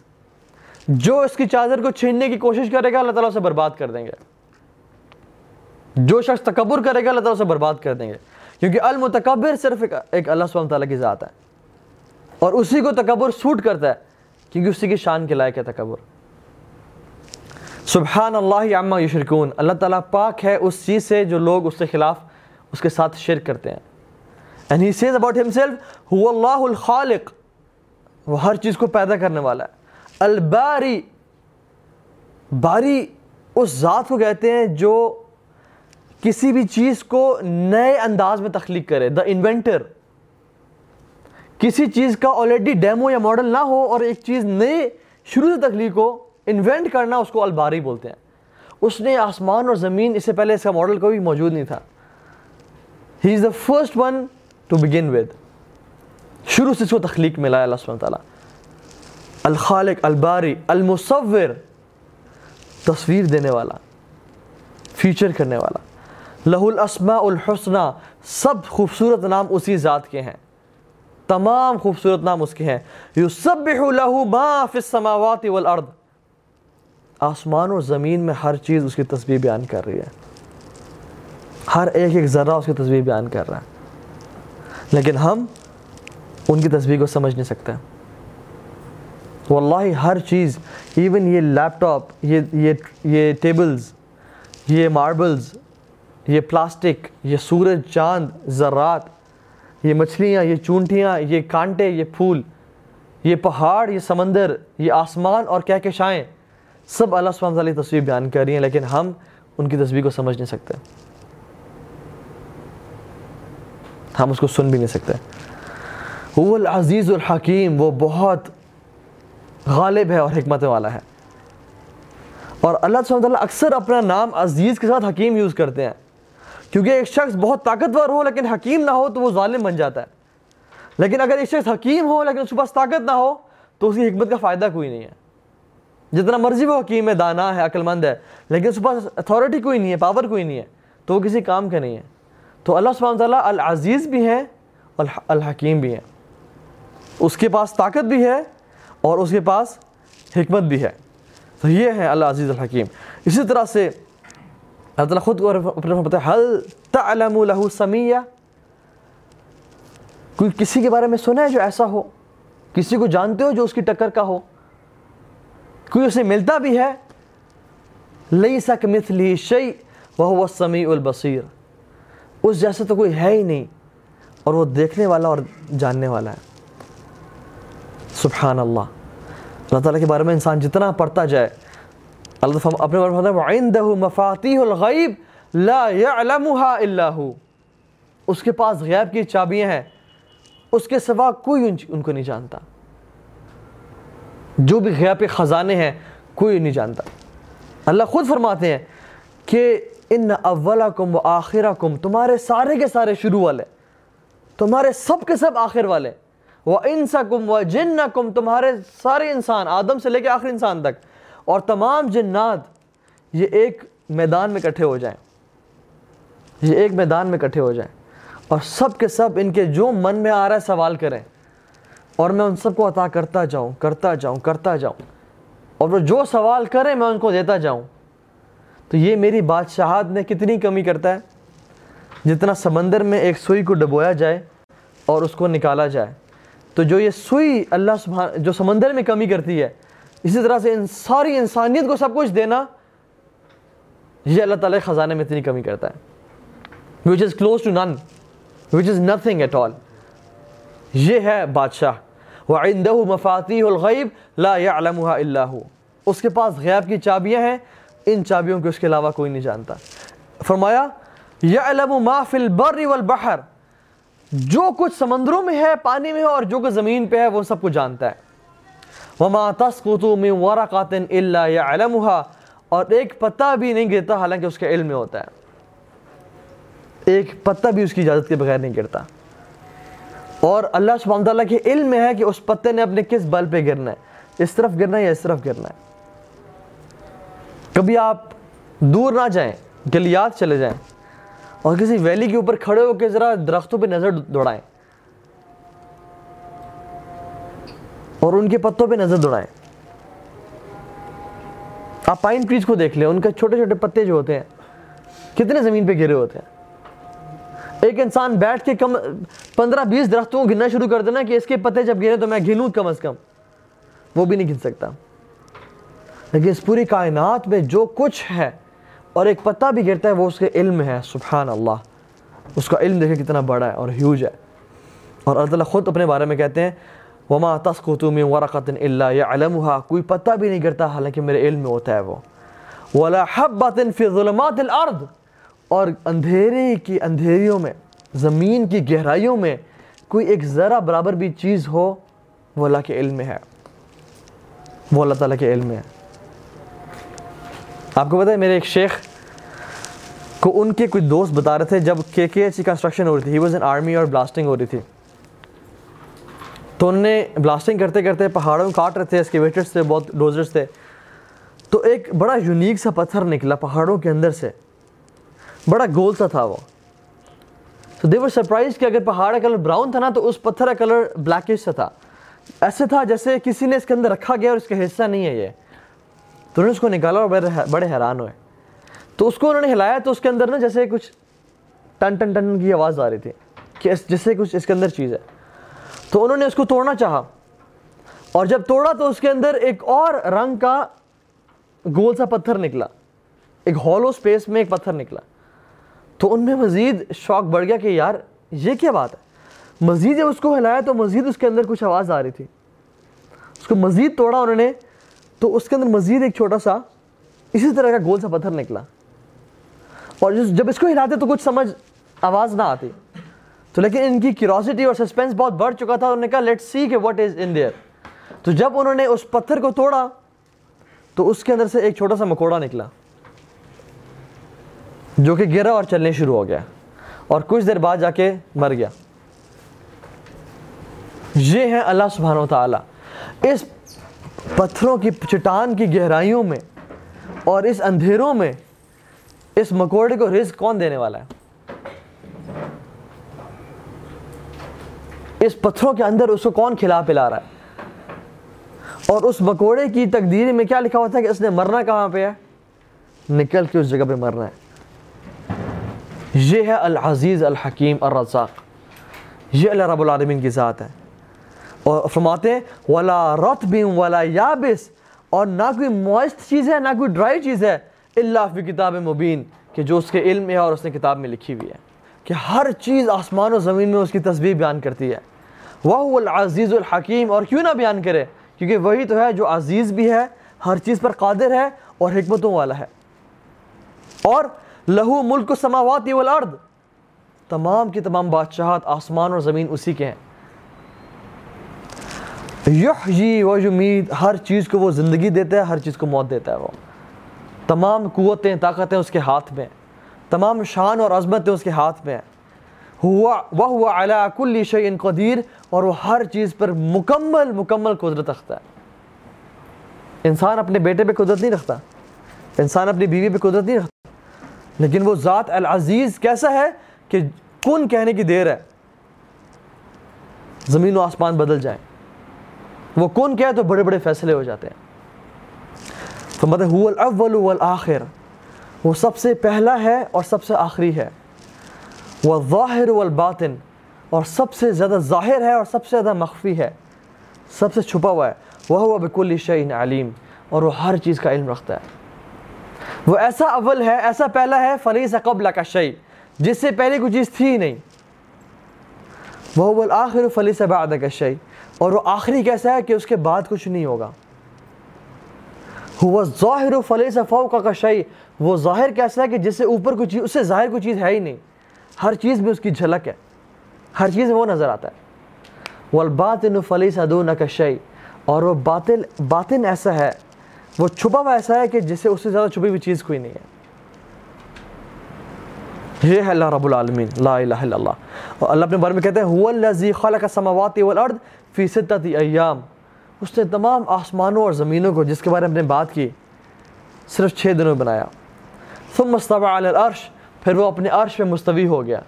جو اس کی چادر کو چھیننے کی کوشش کرے گا، اللہ تعالیٰ اسے برباد کر دیں گے۔ جو شخص تکبر کرے گا، اللہ تعالیٰ اسے برباد کر دیں گے۔ کیونکہ المتکبر صرف ایک اللہ سبحانہ تعالیٰ کی ذات ہے۔ اور اسی کو تکبر سوٹ کرتا ہے، کیونکہ اسی کی شان کے لائق ہے تکبر۔ سبحان اللہ عما یشرکون۔ اللہ تعالیٰ پاک ہے اس چیز سے جو لوگ اس کے خلاف اس کے ساتھ شرک کرتے ہیں۔ And he says about himself هو اللہ الخالق وہ ہر چیز کو پیدا کرنے والا ہے۔ الباری، باری اس ذات کو کہتے ہیں جو کسی بھی چیز کو نئے انداز میں تخلیق کرے۔ دا انوینٹر کسی چیز کا آلریڈی ڈیمو یا ماڈل نہ ہو اور ایک چیز نئے، شروع سے تخلیق ہو انوینٹ کرنا اس کو الباری بولتے ہیں۔ اس نے آسمان اور زمین، اس سے پہلے اس کا ماڈل کوئی موجود نہیں تھا۔ He is the first one to begin with شروع سے اس کو تخلیق ملا ہے اللہ سبحانہ تعالیٰ الخالق، الباری، المصور، تصویر دینے والا فیچر کرنے والا. لہ الاسماء الحسنہ سب خوبصورت نام اسی ذات کے ہیں. تمام خوبصورت نام اس کے ہیں. یسبح له ما فی السماوات والارض. آسمان اور زمین میں ہر چیز اس کی تسبیح بیان کر رہی ہے. ہر ایک ایک ذرہ اس کی تسبیح بیان کر رہا ہے. لیکن ہم ان کی تسبیح کو سمجھ نہیں سکتے۔ واللہ ہر چیز ایون یہ لیپ ٹاپ یہ یہ یہ ٹیبلز، یہ ماربلز، یہ پلاسٹک، یہ سورج، چاند ذرات یہ مچھلیاں، یہ چونٹیاں، یہ کانٹے، یہ پھول، یہ پہاڑ، یہ سمندر، یہ آسمان اور کیا کہشائیں سب اللہ سبحانہ تعالی تصویر بیان کر رہی ہیں، لیکن ہم ان کی تصویر کو سمجھ نہیں سکتے۔ ہم اس کو سن بھی نہیں سکتے۔ وہ العزیز الحکیم، وہ بہت غالب ہے اور حکمت والا ہے۔ اور اللہ سبحانہ تعالیٰ اکثر اپنا نام عزیز کے ساتھ حکیم یوز کرتے ہیں۔ کیونکہ ایک شخص بہت طاقتور ہو، لیکن حکیم نہ ہو تو وہ ظالم بن جاتا ہے۔ لیکن اگر ایک شخص حکیم ہو، لیکن اس کے پاس طاقت نہ ہو، تو اس کی حکمت کا فائدہ کوئی نہیں ہے۔ جتنا مرضی وہ حکیم ہے، دانا ہے عقل مند ہے، لیکن اس کے پاس اتھارٹی کوئی نہیں ہے پاور کوئی نہیں ہے، تو وہ کسی کام کا نہیں ہے۔ تو اللہ سبحانہ تعالیٰ العزیز بھی ہیں اور الحکیم بھی ہیں۔ اس کے پاس طاقت بھی ہے اور اس کے پاس حکمت بھی ہے۔ تو یہ ہے اللہ عزیز الحکیم۔ اسی طرح سے اللہ تعالیٰ خود کو اپنے پتہ حل تعلم له سمیہ کوئی کسی کے بارے میں سنا ہے جو ایسا ہو؟ کسی کو جانتے ہو جو اس کی ٹکر کا ہو؟ کوئی اسے ملتا بھی ہے؟ لیسا کمثلی شیء وهو السمیع البصیر۔ اس جیسا تو کوئی ہے ہی نہیں اور وہ دیکھنے والا اور جاننے والا ہے۔ سبحان اللہ اللہ تعالیٰ کے بارے میں انسان جتنا پڑھتا جائے، اللہ تعالیٰ اپنے بارے میں وَعِنْدَهُ مَفَاتِيهُ الْغَيْبِ لَا يَعْلَمُهَا إِلَّا اس کے پاس غیب کی چابیاں ہیں۔ اس کے سوا کوئی ان کو نہیں جانتا۔ جو بھی غیب خزانے ہیں، کوئی نہیں جانتا۔ اللہ خود فرماتے ہیں کہ ان اولکم و آخرکم تمہارے سارے کے سارے شروع والے، تمہارے سب کے سب آخر والے، وَإِنسَكُمْ وَجِنَّكُمْ، تمہارے سارے انسان، آدم سے لے کے آخر انسان تک، اور تمام جنات یہ ایک میدان میں کٹھے ہو جائیں۔ یہ ایک میدان میں کٹھے ہو جائیں۔ اور سب کے سب ان کے جو من میں آ رہا ہے سوال کریں۔ اور میں ان سب کو عطا کرتا جاؤں کرتا جاؤں کرتا جاؤں۔ اور وہ جو سوال کریں میں ان کو دیتا جاؤں۔ تو یہ میری بادشاہت میں کتنی کمی کرتا ہے؟ جتنا سمندر میں ایک سوئی کو ڈبویا جائے اور اس کو نکالا جائے۔ تو جو یہ سوئی اللہ سبحان جو سمندر میں کمی کرتی ہے، اسی طرح سے ان ساری انسانیت کو سب کچھ دینا، یہ اللہ تعالیٰ خزانے میں اتنی کمی کرتا ہے۔ وچ از کلوز ٹو نن وچ از نتھنگ ایٹ آل یہ ہے بادشاہ۔ وَعِنْدَهُ مَفَاتِيهُ الْغَيْبِ لَا يَعْلَمُهَا إِلَّا هُ اس کے پاس غیب کی چابیاں ہیں ان چابیوں کو اس کے علاوہ کوئی نہیں جانتا۔ فرمایا يَعْلَمُ مَا فِي الْبَرِّ وَالْبَحَرِ۔ جو کچھ سمندروں میں ہے، پانی میں ہے، اور جو کچھ زمین پہ ہے، وہ سب کو جانتا ہے۔ وَمَا تَسْقُطُ مِن وَرَقَةٍ إِلَّا يَعْلَمُهَا اور ایک پتہ بھی نہیں گرتا، حالانکہ اس کے علم میں ہوتا ہے۔ ایک پتہ بھی اس کی اجازت کے بغیر نہیں گرتا۔ اور اللہ سبحانہ تعالیٰ کے علم میں ہے کہ اس پتے نے اپنے کس بل پہ گرنا ہے۔ اس طرف گرنا ہے یا اس طرف گرنا ہے۔ کبھی آپ دور نہ جائیں گلیات چلے جائیں اور کسی ویلی کے اوپر کھڑے ہو کے ذرا درختوں پہ نظر دوڑائیں اور ان کے پتوں پہ نظر دوڑائیں۔ آپ پائن ٹریز کو دیکھ لیں، ان کے چھوٹے چھوٹے پتے جو ہوتے ہیں، کتنے زمین پہ گرے ہوتے ہیں۔ ایک انسان بیٹھ کے کم، پندرہ بیس درختوں کو گننا شروع کر دینا کہ اس کے پتے جب گرے تو میں گنوں کم از کم، وہ بھی نہیں گن سکتا۔ لیکن اس پوری کائنات میں جو کچھ ہے اور ایک پتہ بھی گرتا ہے وہ اس کے علم ہے سبحان اللہ اس کا علم دیکھیں کتنا بڑا ہے اور ہیوج ہے۔ اور اللہ تعالیٰ خود اپنے بارے میں کہتے ہیں، وما تسقط من ورقة الا يعلمها۔ کوئی پتہ بھی نہیں کرتا حالانکہ میرے علم میں ہوتا ہے وہ۔ ولا حبة في ظلمات الارض اور اندھیرے کی اندھیریوں میں، زمین کی گہرائیوں میں کوئی ایک ذرا برابر بھی چیز ہو، وہ اللہ کے علم میں ہے۔ وہ اللہ تعالیٰ کے علم میں ہے۔ آپ کو پتہ ہے میرے ایک شیخ کو ان کے کوئی دوست بتا رہے تھے جب کے کے ایچ سی کنسٹرکشن ہو رہی تھی. ہی واز ان آرمی اور بلاسٹنگ ہو رہی تھی. تو انہوں نے بلاسٹنگ کرتے کرتے پہاڑوں میں کاٹ رہے تھے اسکیویٹرس تھے، بہت ڈوزرس تھے. تو ایک بڑا یونیک سا پتھر نکلا پہاڑوں کے اندر سے. بڑا گول سا تھا وہ. تو دیور سرپرائز کہ اگر پہاڑ کا کلر براؤن تھا نا تو اس پتھر کا کلر بلیکش سا تھا. ایسے تھا جیسے کسی نے اس کے اندر رکھا گیا اور اس کا حصہ نہیں ہے یہ. تو انہوں نے اس کو نکالا اور بڑے حیران ہوئے۔ تو اس کو انہوں نے ہلایا تو اس کے اندر نا جیسے کچھ ٹن ٹن ٹن کی آواز آ رہی تھی کہ جیسے کچھ اس کے اندر چیز ہے۔ تو انہوں نے اس کو توڑنا چاہا۔ اور جب توڑا تو اس کے اندر ایک اور رنگ کا گول سا پتھر نکلا۔ ایک ہالو سپیس میں ایک پتھر نکلا۔ تو ان میں مزید شوق بڑھ گیا کہ یار، یہ کیا بات ہے؟ مزید جب اس کو ہلایا تو مزید اس کے اندر کچھ آواز آ رہی تھی۔ اس کو مزید توڑا انہوں نے۔ تو اس کے اندر مزید ایک چھوٹا سا اسی طرح کا گول سا پتھر نکلا۔ اور جب اس کو ہلاتے تو کچھ سمجھ آواز نہ آتی۔ تو لیکن ان کی کیوروسٹی اور سسپینس بہت بڑھ چکا تھا۔ انہوں نے کہا لیٹ سی کہ واٹ از ان دیئر تو جب انہوں نے اس پتھر کو توڑا تو اس کے اندر سے ایک چھوٹا سا مکوڑا نکلا۔ جو کہ گرا اور چلنے شروع ہو گیا۔ اور کچھ دیر بعد جا کے مر گیا۔ یہ ہے اللہ سبحانہ و تعالیٰ اس پتھروں کی چٹان کی گہرائیوں میں اور اس اندھیروں میں اس مکوڑے کو رزق کون دینے والا ہے؟ اس پتھروں کے اندر اس کو کون کھلا پلا رہا ہے؟ اور اس مکوڑے کی تقدیر میں کیا لکھا ہوا تھا کہ اس نے مرنا کہاں پہ ہے؟ نکل کے اس جگہ پہ مرنا ہے۔ یہ ہے العزیز الحکیم الرزاق۔ یہ اللہ رب العالمین کی ذات ہے۔ اور فرماتے ہیں، ولا رتب ولا یابس اور نہ کوئی موئسٹ چیز ہے، نہ کوئی ڈرائی چیز ہے اللہ فی کتاب مبین کہ جو اس کے علم میں ہے اور اس نے کتاب میں لکھی ہوئی ہے۔ کہ ہر چیز آسمان و زمین میں اس کی تصویر بیان کرتی ہے۔ وہ العزیز الحکیم اور کیوں نہ بیان کرے؟ کیونکہ وہی تو ہے جو عزیز بھی ہے، ہر چیز پر قادر ہے اور حکمتوں والا ہے۔ اور لہو ملک سماوات والارض تمام کی تمام بادشاہت آسمان اور زمین اسی کے ہیں۔ یحیی و یمید ہر چیز کو وہ زندگی دیتا ہے، ہر چیز کو موت دیتا ہے وہ۔ تمام قوتیں، طاقتیں اس کے ہاتھ میں تمام شان اور عظمتیں اس کے ہاتھ میں ہیں۔ وہ علی کل شیء قدیر، اور وہ ہر چیز پر مکمل مکمل قدرت رکھتا ہے۔ انسان اپنے بیٹے پہ قدرت نہیں رکھتا۔ انسان اپنی بیوی پہ قدرت نہیں رکھتا۔ لیکن وہ ذات العزیز کیسا ہے کہ کن کہنے کی دیر ہے۔ زمین و آسمان بدل جائیں۔ وہ کن کہے تو بڑے بڑے فیصلے ہو جاتے ہیں۔ تو مطلب هو الاول والآخر، وہ سب سے پہلا ہے اور سب سے آخری ہے۔ وہ ظاہر والباطن، اور سب سے زیادہ ظاہر ہے اور سب سے زیادہ مخفی ہے۔ سب سے چھپا ہوا ہے۔ وہ ہوا بکل شعین علیم اور وہ ہر چیز کا علم رکھتا ہے۔ وہ ایسا اول ہے، ایسا پہلا ہے فلی قبل کا شعی جس سے پہلے کوئی چیز تھی ہی نہیں۔ وہ آخر فلی سے بعد کا شعی اور وہ آخری کیسا ہے کہ اس کے بعد کچھ نہیں ہوگا۔ ظاہر و فلی سے فوق کا شعی وہ ظاہر کیسا ہے کہ جس سے اوپر کوئی چیز، اس سے ظاہر کوئی چیز ہے ہی نہیں۔ ہر چیز میں اس کی جھلک ہے۔ ہر چیز میں وہ نظر آتا ہے۔ وہ الباطن فلی کا شعی اور وہ باطل، باطن ایسا ہے، وہ چھپا ہوا ایسا ہے کہ جس سے اس سے زیادہ چھپی ہوئی چیز کوئی نہیں ہے۔ یہ ہے اللہ رب العالمین، لا الہ الا اللہ۔ اور اللہ اپنے بارے میں کہتے ہیں، هو الذی خلق السماوات والارض فی ستۃ ایام۔ اس نے تمام آسمانوں اور زمینوں کو جس کے بارے میں نے بات کی، صرف چھ دنوں میں بنایا۔ ثم استوى علی العرش، پھر وہ اپنے عرش پہ مستوی ہو گیا۔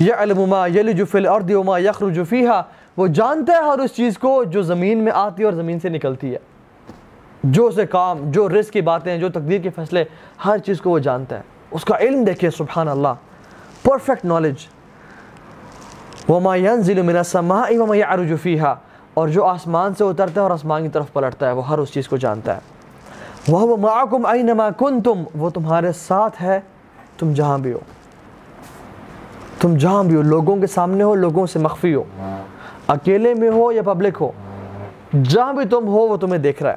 یعلم ما یلج فی الارض وما یخرج فیها وہ جانتا ہے ہر اس چیز کو جو زمین میں آتی ہے اور زمین سے نکلتی ہے۔ جو اسے کام، جو رزق کی باتیں، جو تقدیر کے فیصلے ہر چیز کو وہ جانتا ہے۔ اس کا علم دیکھیے، سبحان اللہ۔ پرفیکٹ نالج وما ينزل من السماء وما يعرج فيها۔ اور جو آسمان سے اترتا ہے اور آسمان کی طرف پلٹتا ہے، وہ ہر اس چیز کو جانتا ہے۔ وہ معکم اینما کنتم وہ تمہارے ساتھ ہے، تم جہاں بھی ہو۔ تم جہاں بھی ہو، لوگوں کے سامنے ہو، لوگوں سے مخفی ہو۔ اکیلے میں ہو یا پبلک ہو، جہاں بھی تم ہو، وہ تمہیں دیکھ رہا ہے۔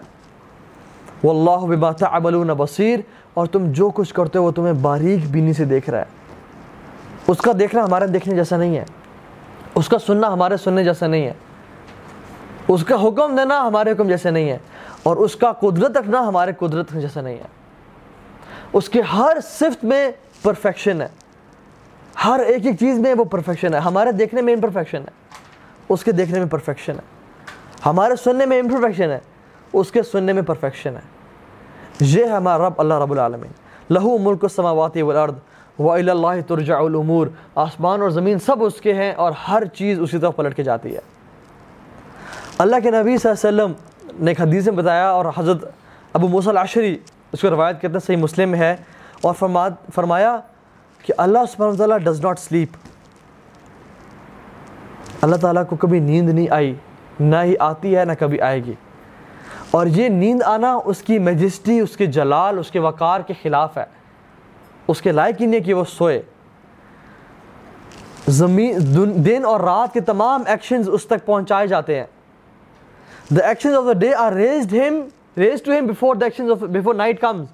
واللہ بما تعملون بصیر اور تم جو کچھ کرتے ہو، وہ تمہیں باریک بینی سے دیکھ رہا ہے۔ اس کا دیکھنا ہمارے دیکھنے جیسا نہیں ہے۔ اس کا سننا ہمارے سننے جیسا نہیں ہے۔ اس کا حکم دینا ہمارے حکم جیسے نہیں ہے۔ اور اس کا قدرت رکھنا ہمارے قدرت جیسا نہیں ہے۔ اس کے ہر صفت میں پرفیکشن ہے۔ ہر ایک ایک چیز میں وہ پرفیکشن ہے۔ ہمارے دیکھنے میں امپرفیکشن ہے۔ اس کے دیکھنے میں پرفیکشن ہے۔ ہمارے سننے میں امپرفیکشن ہے۔ اس کے سننے میں پرفیکشن ہے۔ یہ ہے ہمارا رب، اللہ رب العالمین۔ لہو ملک السماوات والارض۔ وَإِلَى اللَّهِ تُرْجَعُ الْأُمُورِ۔ آسمان اور زمین سب اس کے ہیں اور ہر چیز اسی طرف پلٹ کے جاتی ہے۔ اللہ کے نبی صلی اللہ علیہ وسلم نے ایک حدیث میں بتایا اور حضرت ابو موسیٰ العشری اس کو روایت کرتے ہیں، صحیح مسلم میں ہے۔ اور فرمایا کہ اللہ سبحانہ وتعالی ڈز ناٹ سلیپ اللہ تعالیٰ کو کبھی نیند نہیں آئی، نہ ہی آتی ہے، نہ کبھی آئے گی۔ اور یہ نیند آنا اس کی میجسٹی، اس کے جلال، اس کے وقار کے خلاف ہے۔ اس کے لائق ہی نہیں کہ وہ سوئے۔ زمین، دن اور رات کے تمام ایکشنز اس تک پہنچائے جاتے ہیں۔ The actions of the day are raised him raise to him before the actions of before night comes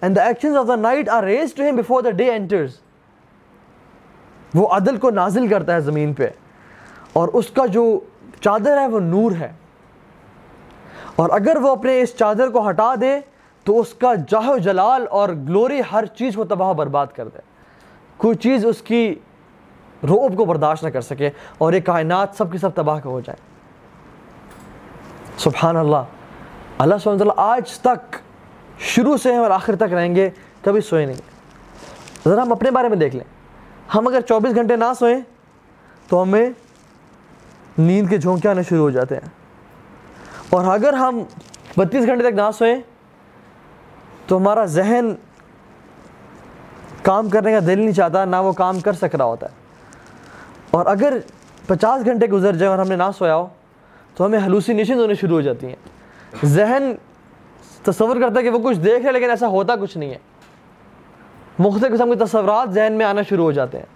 and the actions of the night are raise to him before the day enters وہ عدل کو نازل کرتا ہے زمین پہ، اور اس کا جو چادر ہے وہ نور ہے۔ اور اگر وہ اپنے اس چادر کو ہٹا دے تو اس کا جاہ و جلال اور گلوری ہر چیز کو تباہ و برباد کر دے۔ کوئی چیز اس کی روب کو برداشت نہ کر سکے اور یہ کائنات سب کی سب تباہ ہو جائے۔ سبحان اللہ اللہ سبحانہ اللہ آج تک شروع سے ہیں اور آخر تک رہیں گے، کبھی سوئے نہیں۔ ذرا ہم اپنے بارے میں دیکھ لیں۔ ہم اگر چوبیس گھنٹے نہ سوئیں تو ہمیں نیند کے جھونکے آنے شروع ہو جاتے ہیں۔ اور اگر ہم بتیس گھنٹے تک نہ سوئیں تو ہمارا ذہن کام کرنے کا دل نہیں چاہتا، نہ وہ کام کر سک رہا ہوتا ہے۔ اور اگر پچاس گھنٹے گزر جائیں اور ہم نے نہ سویا ہو، تو ہمیں ہلوسینیشن ہونے شروع ہو جاتی ہیں۔ ذہن تصور کرتا ہے کہ وہ کچھ دیکھ رہے لیکن ایسا ہوتا کچھ نہیں ہے۔ مختلف قسم کے تصورات ذہن میں آنا شروع ہو جاتے ہیں۔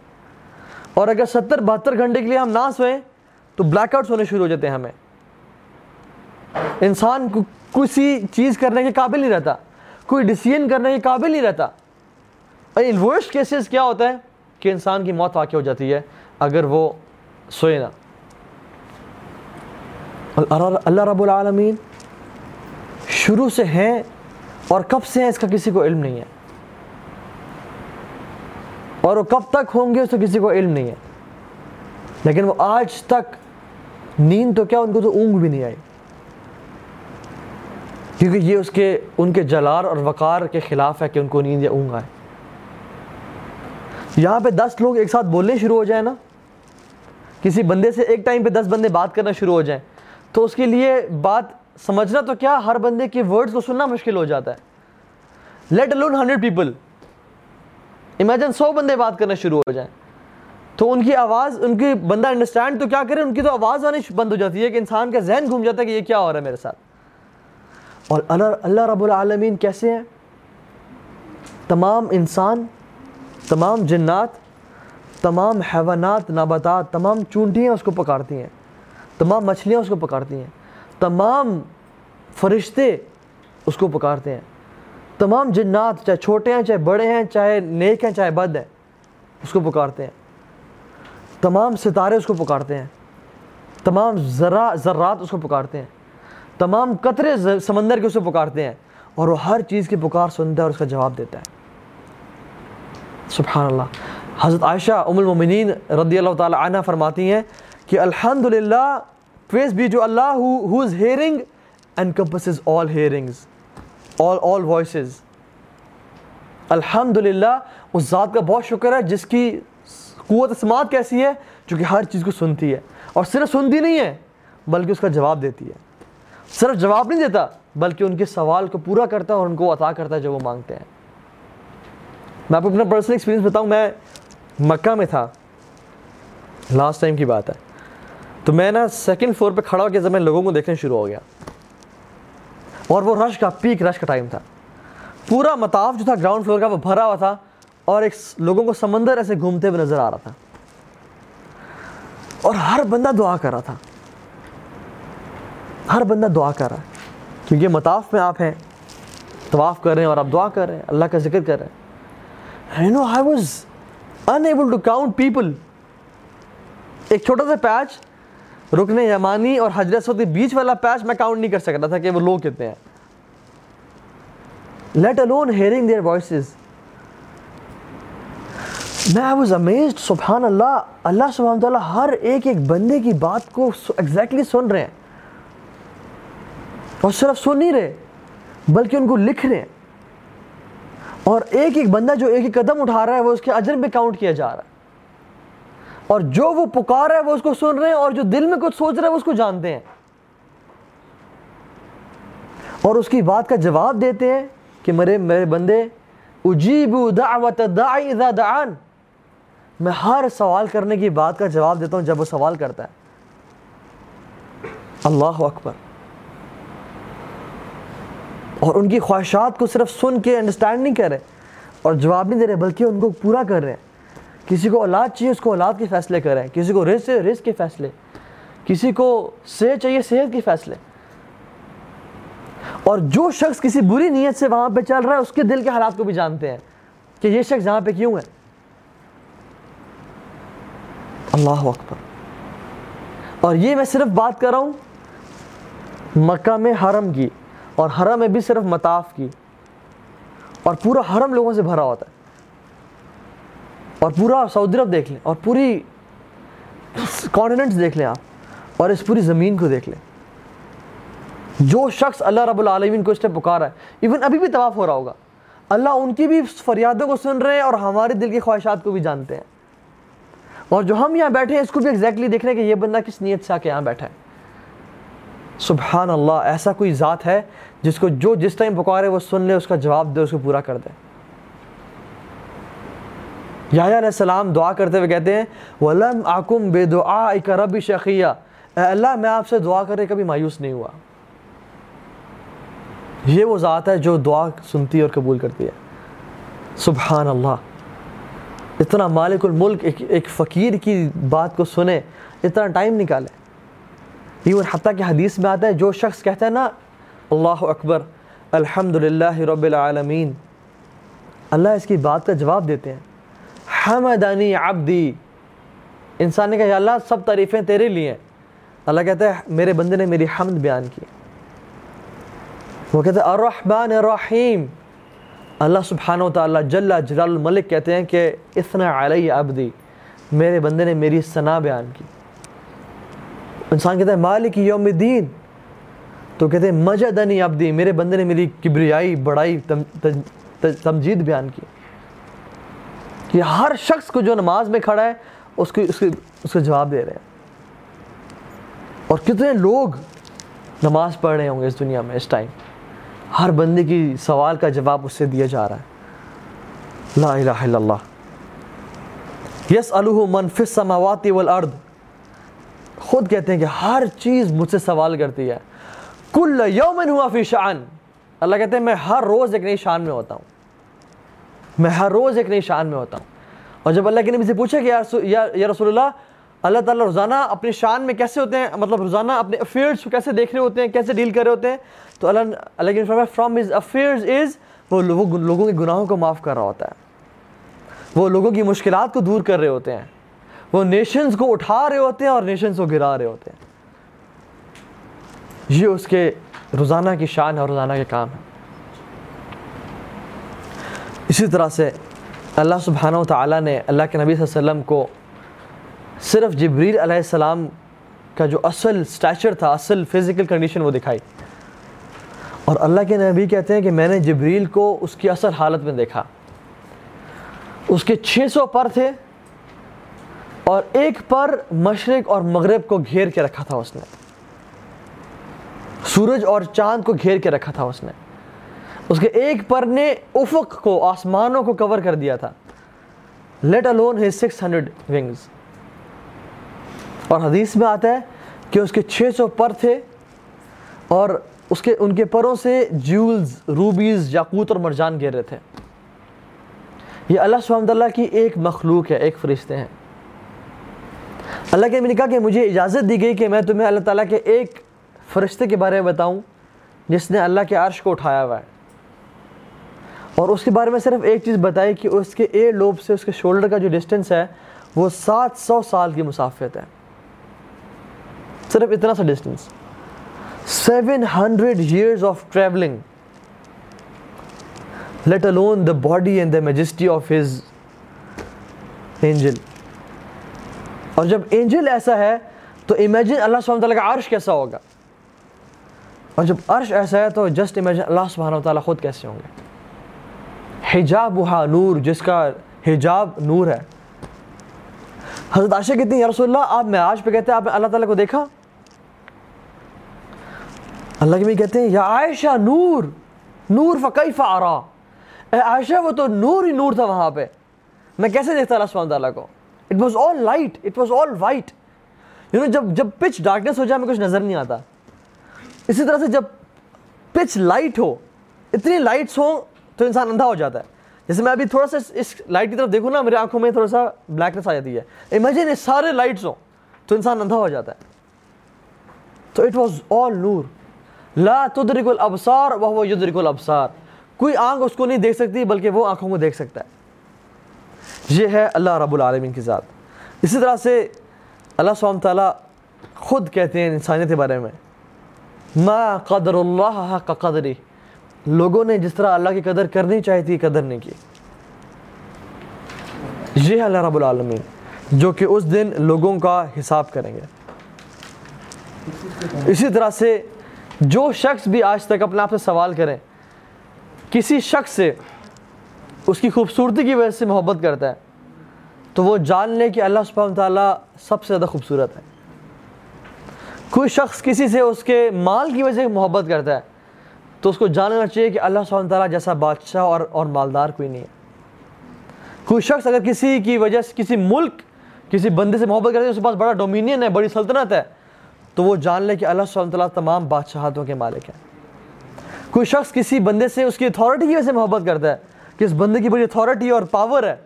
اور اگر ستر، بہتر گھنٹے کے لیے ہم نہ سوئیں تو بلیک آؤٹس ہونے شروع ہو جاتے ہیں ہمیں۔ انسان کسی چیز کرنے کے قابل نہیں رہتا۔ کوئی ڈیسیجن کرنے کے قابل نہیں رہتا۔ ان ورسٹ کیسز کیا ہوتا ہے؟ کہ انسان کی موت واقع ہو جاتی ہے اگر وہ سوئے نہ۔ اللہ رب العالمین شروع سے ہیں اور کب سے ہیں اس کا کسی کو علم نہیں ہے۔ اور وہ کب تک ہوں گے اس کا کسی کو علم نہیں ہے۔ لیکن وہ آج تک نیند تو کیا ان کو تو اونگ بھی نہیں آئی۔ کیونکہ یہ اس کے ان کے جلال اور وقار کے خلاف ہے کہ ان کو نیند یا اونگ آئے یہاں پہ دس لوگ ایک ساتھ بولنے شروع ہو جائیں نا۔ کسی بندے سے ایک ٹائم پہ دس بندے بات کرنا شروع ہو جائیں۔ تو اس کے لیے بات سمجھنا تو کیا ہر بندے کی ورڈز کو سننا مشکل ہو جاتا ہے۔ Let alone hundred people imagine سو بندے بات کرنا شروع ہو جائیں۔ تو ان کی آواز ان کی بندہ انڈرسٹینڈ تو کیا کرے؟ ان کی تو آواز آنی بند ہو جاتی ہے کہ انسان کا ذہن گھوم جاتا ہے کہ یہ کیا ہو رہا ہے میرے ساتھ۔ اور اللہ رب العالمین کیسے ہیں؟ تمام انسان، تمام جنات، تمام حیوانات، نباتات، تمام چونٹیاں اس کو پکارتی ہیں، تمام مچھلیاں اس کو پکارتی ہیں، تمام فرشتے اس کو پکارتے ہیں، تمام جنات چاہے چھوٹے ہیں، چاہے بڑے ہیں، چاہے نیک ہیں، چاہے بد ہیں، اس کو پکارتے ہیں، تمام ستارے اس کو پکارتے ہیں، تمام ذرا ذرات اس کو پکارتے ہیں تمام قطرے سمندر کے اس کو پکارتے ہیں اور وہ ہر چیز کی پکار سنتا ہے اور اس کا جواب دیتا ہے۔ سبحان اللہ حضرت عائشہ ام المومنین رضی اللہ تعالی عنہ فرماتی ہیں کہ الحمد للہ پریز بی جو اللہ who is hearing and all hearings all all voices الحمد للہ اس ذات کا بہت شکر ہے، جس کی قوت سماعت کیسی ہے؟ جو کہ ہر چیز کو سنتی ہے۔ اور صرف سنتی نہیں ہے، بلکہ اس کا جواب دیتی ہے۔ صرف جواب نہیں دیتا، بلکہ ان کے سوال کو پورا کرتا ہے اور ان کو عطا کرتا ہے جو وہ مانگتے ہیں۔ میں آپ کو اپنا پرسنل ایکسپیرینس بتاؤں، میں مکہ میں تھا۔ لاسٹ ٹائم کی بات ہے۔ تو میں نا سیکنڈ فلور پہ کھڑا ہو کے جب میں لوگوں کو دیکھنا شروع ہو گیا۔ اور وہ رش کا پیک رش کا ٹائم تھا۔ پورا مطاف جو تھا گراؤنڈ فلور کا، وہ بھرا ہوا تھا۔ اور ایک لوگوں کو سمندر ایسے گھومتے ہوئے نظر آ رہا تھا۔ اور ہر بندہ دعا کر رہا تھا۔ ہر بندہ دعا کر رہا ہے۔ کیونکہ مطاف میں آپ ہیں، طواف کر رہے ہیں اور آپ دعا کر رہے ہیں، اللہ کا ذکر کر رہے ہیں۔ Unable to count people. ایک چھوٹا سا پیچ، رکن یمانی اور حجرت سعودی بیچ والا پیچ میں کاؤنٹ نہیں کر سکتا تھا کہ وہ لوگ کتنے ہیں۔ Let alone hearing their voices. میں I was amazed سبحان اللہ اللہ سبحانہ تعالیٰ ہر ایک ایک بندے کی بات کو ایگزیکٹلی سن رہے ہیں۔ اور صرف سن نہیں رہے، بلکہ ان کو لکھ رہے ہیں۔ اور ایک ایک بندہ جو ایک ایک قدم اٹھا رہا ہے، وہ اس کے اجر میں کاؤنٹ کیا جا رہا ہے۔ اور جو وہ پکار ہے، وہ اس کو سن رہے ہیں، اور جو دل میں کچھ سوچ رہے ہیں وہ اس کو جانتے ہیں۔ اور اس کی بات کا جواب دیتے ہیں کہ میرے میرے بندے اجیب دعوت دعی اذا دعان۔ میں ہر سوال کرنے کی بات کا جواب دیتا ہوں جب وہ سوال کرتا ہے۔ اللہ اکبر۔ اور ان کی خواہشات کو صرف سن کے انڈرسٹینڈ نہیں کر رہے اور جواب نہیں دے رہے، بلکہ ان کو پورا کر رہے ہیں۔ کسی کو اولاد چاہیے، اس کو اولاد کے فیصلے کر رہے ہیں۔ کسی کو رزق رزق کے فیصلے۔ کسی کو صحت چاہیے، صحت کے فیصلے۔ اور جو شخص کسی بری نیت سے وہاں پہ چل رہا ہے، اس کے دل کے حالات کو بھی جانتے ہیں کہ یہ شخص یہاں پہ کیوں ہے۔ اللہ اکبر۔ اور یہ میں صرف بات کر رہا ہوں، مکہ میں حرم کی۔ اور حرم میں بھی صرف مطاف کی اور پورا حرم لوگوں سے بھرا ہوتا ہے اور پورا سعودی عرب دیکھ لیں اور پوری کانٹیننٹس دیکھ لیں آپ اور اس پوری زمین کو دیکھ لیں۔ جو شخص اللہ رب العالمین کو اس نے پکارا ہے ایون ابھی بھی طواف ہو رہا ہوگا۔ اللہ ان کی بھی فریادوں کو سن رہے ہیں اور ہمارے دل کی خواہشات کو بھی جانتے ہیں۔ اور جو ہم یہاں بیٹھے ہیں، اس کو بھی ایگزیکٹلی دیکھ رہے ہیں کہ یہ بندہ کس نیت سے آ کے یہاں بیٹھا ہے۔ سبحان اللہ ایسا کوئی ذات ہے جس کو جو جس ٹائم پکارے وہ سن لے، اس کا جواب دے، اس کو پورا کر دے۔ یا علیہ السلام دعا کرتے ہوئے کہتے ہیں، وَلَمْ آکُم بے دعا رَبِ شَقِيَّ اے اللہ، میں آپ سے دعا کرے کبھی مایوس نہیں ہوا۔ یہ وہ ذات ہے جو دعا سنتی اور قبول کرتی ہے۔ سبحان اللہ اتنا مالک الملک ایک فقیر کی بات کو سنے، اتنا ٹائم نکالے۔ ایون حتیٰ کہ حدیث میں آتا ہے، جو شخص کہتا ہے نا، اللہ اکبر الحمد للہ رب العالمین۔ اللہ اس کی بات کا جواب دیتے ہیں۔ حمدانی عبدی۔ انسان نے کہا، یا اللہ، سب تعریفیں تیرے لیے ہیں۔ اللہ کہتا ہے، میرے بندے نے میری حمد بیان کی۔ وہ کہتے ہیں الرحمن الرحیم۔ اللہ سبحانہ و تعالیٰ جل جلال الملک کہتے ہیں کہ، اثنا علی عبدی، میرے بندے نے میری ثنا بیان کی۔ انسان کہتا ہے، مالک یوم الدین۔ تو کہتے ہیں مجدنی عبدی میرے بندے نے میری کبریائی، بڑائی تمجید بیان کی۔ کہ ہر شخص کو جو نماز میں کھڑا ہے، اس کو اس اس کو جواب دے رہے ہیں۔ اور کتنے لوگ نماز پڑھ رہے ہوں گے اس دنیا میں، اس ٹائم۔ ہر بندے کی سوال کا جواب اس سے دیا جا رہا ہے۔ لا الہ الا اللہ۔ یس الح منف سماواتی والارض۔ خود کہتے ہیں کہ ہر چیز مجھ سے سوال کرتی ہے۔ کل یومن ہوا فی شان اللہ کہتے ہیں میں ہر روز ایک نئی شان میں ہوتا ہوں۔ میں ہر روز ایک نئی شان میں ہوتا ہوں۔ اور جب اللہ کے نبی سے پوچھا کہ یا رسول اللہ اللہ تعالیٰ روزانہ اپنی شان میں کیسے ہوتے ہیں؟ مطلب روزانہ اپنے افیئرس کو کیسے دیکھ رہے ہوتے ہیں؟ کیسے ڈیل کر رہے ہوتے ہیں؟ تو اللہ اللہ کے فرام ہز افیئرز از وہ لوگوں کے گناہوں کو معاف کر رہا ہوتا ہے۔ وہ لوگوں کی مشکلات کو دور کر رہے ہوتے ہیں۔ وہ نیشنز کو اٹھا رہے ہوتے ہیں اور نیشنز کو گرا رہے ہوتے ہیں۔ یہ اس کے روزانہ کی شان ہے اور روزانہ کے کام ہے۔ اسی طرح سے اللہ سبحانہ و تعالیٰ نے اللہ کے نبی صلی اللہ علیہ وسلم کو صرف جبریل علیہ السلام کا جو اصل سٹیچر تھا، اصل فزیکل کنڈیشن وہ دکھائی۔ اور اللہ کے نبی کہتے ہیں کہ میں نے جبریل کو اس کی اصل حالت میں دیکھا۔ اس کے چھ سو پر تھے۔ اور ایک پر مشرق اور مغرب کو گھیر کے رکھا تھا اس نے۔ سورج اور چاند کو گھیر کے رکھا تھا اس نے۔ اس کے ایک پر نے افق کو، آسمانوں کو کور کر دیا تھا۔ Let alone his six hundred wings اور حدیث میں آتا ہے کہ اس کے چھ سو پر تھے اور اس کے، ان کے پروں سے جیولز روبیز یاقوت اور مرجان گر رہے تھے۔ یہ اللہ سبحانہ اللہ کی ایک مخلوق ہے، ایک فرشتے ہیں۔ اللہ کے نے کہا کہ مجھے اجازت دی گئی کہ میں تمہیں اللہ تعالیٰ کے ایک فرشتے کے بارے میں بتاؤں، جس نے اللہ کے عرش کو اٹھایا ہوا ہے۔ اور اس کے بارے میں صرف ایک چیز بتائی کہ اس کے ایئر لوب سے، اس کے شولڈر کا جو ڈسٹنس ہے، وہ سات سو سال کی مسافت ہے۔ صرف اتنا سا distance seven hundred years of travelling let alone the body and the majesty of his angel اور جب اینجل ایسا ہے تو امیجن اللہ سبحانہ تعالیٰ کا عرش کیسا ہوگا؟ اور جب عرش ایسا ہے تو جسٹ امیجن اللہ سبحانہ تعالیٰ خود کیسے ہوں گے؟ حجاب وہاں نور، جس کا حجاب نور ہے۔ حضرت عاشق کہتی ہیں، یا رسول اللہ، آپ معراج پہ کہتے ہیں، آپ نے اللہ تعالیٰ کو دیکھا؟ اللہ کے بھی کہتے ہیں، یا عائشہ، نور نور فقیف آرا۔ اے عائشہ، وہ تو نور ہی نور تھا وہاں پہ۔ میں کیسے دیکھتا اللہ سبحانہ تعالیٰ کو؟ It was all light it was all white you know جب جب پچ ڈارکنیس ہو جائے ہمیں کچھ نظر نہیں آتا۔ اسی طرح سے جب پچ لائٹ ہو، اتنی لائٹس ہوں تو انسان اندھا ہو جاتا ہے۔ جیسے میں ابھی تھوڑا سا اس لائٹ کی طرف دیکھوں نا، میری آنکھوں میں تھوڑا سا بلیکنیس آ جاتی ہے۔ امیجن یہ سارے لائٹس ہوں تو انسان اندھا ہو جاتا ہے۔ تو اٹ واز آل نور۔ لا تدرک الابصار وہ یدرک الابصار۔ کوئی آنکھ اس کو نہیں دیکھ سکتی، بلکہ وہ آنکھوں کو دیکھ سکتا ہے۔ یہ ہے اللہ رب العالمین کی ذات۔ اسی طرح سے اللہ سبحانہ تعالیٰ خود کہتے ہیں انسانیت کے بارے میں، ما قدر اللہ حق قدری لوگوں نے جس طرح اللہ کی قدر کرنی چاہی تھی، قدر نہیں کی۔ یہ ہے اللہ رب العالمین، جو کہ اس دن لوگوں کا حساب کریں گے۔ اسی طرح سے جو شخص بھی آج تک اپنے آپ سے سوال کریں، کسی شخص سے اس کی خوبصورتی کی وجہ سے محبت کرتا ہے۔ تو وہ جان لے کہ اللہ سبحانہ تعالیٰ سب سے زیادہ خوبصورت ہے۔ کوئی شخص کسی سے اس کے مال کی وجہ سے محبت کرتا ہے، تو اس کو جاننا چاہیے کہ اللہ سبحانہ تعالیٰ جیسا بادشاہ اور اور مالدار کوئی نہیں ہے۔ کوئی شخص اگر کسی کی وجہ سے، کسی ملک، کسی بندے سے محبت کرتا ہے، اس کے پاس بڑا ڈومینین ہے، بڑی سلطنت ہے، تو وہ جان لے کہ اللہ سبحانہ تعالیٰ تمام بادشاہتوں کے مالک ہیں۔ کوئی شخص کسی بندے سے اس کی اتھارٹی کی وجہ سے محبت کرتا ہے کہ اس بندے کی بڑی اتھارٹی اور پاور ہے،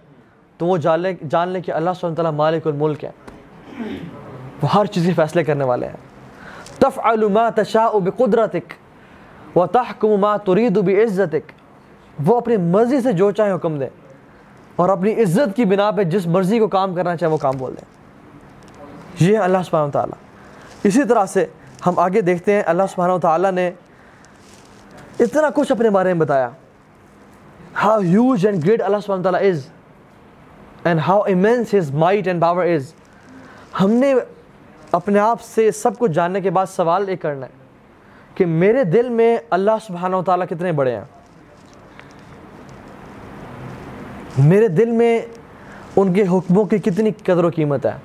تو وہ جان لے جان لے کہ اللہ سبحانہ تعالیٰ مالک الملک ہے۔ وہ ہر چیز کے فیصلے کرنے والے ہیں۔ تفعل ما تشاء بقدرتک وتحکم ما ترید بعزتک۔ وہ اپنی مرضی سے جو چاہے حکم دے اور اپنی عزت کی بنا پہ جس مرضی کو کام کرنا چاہے وہ کام بول دیں۔ یہ ہے اللہ سبحانہ تعالیٰ اسی طرح سے ہم آگے دیکھتے ہیں، اللہ سبحانہ تعالیٰ نے اتنا کچھ اپنے بارے میں بتایا۔ How huge and great Allah سبحانہ تعالیٰ is and how immense his might and power is ہم نے اپنے آپ سے سب کچھ جاننے کے بعد سوال ایک کرنا ہے کہ میرے دل میں اللہ سبحانہ و تعالیٰ کتنے بڑے ہیں میرے دل میں ان کے حکموں کی کتنی قدر و قیمت ہے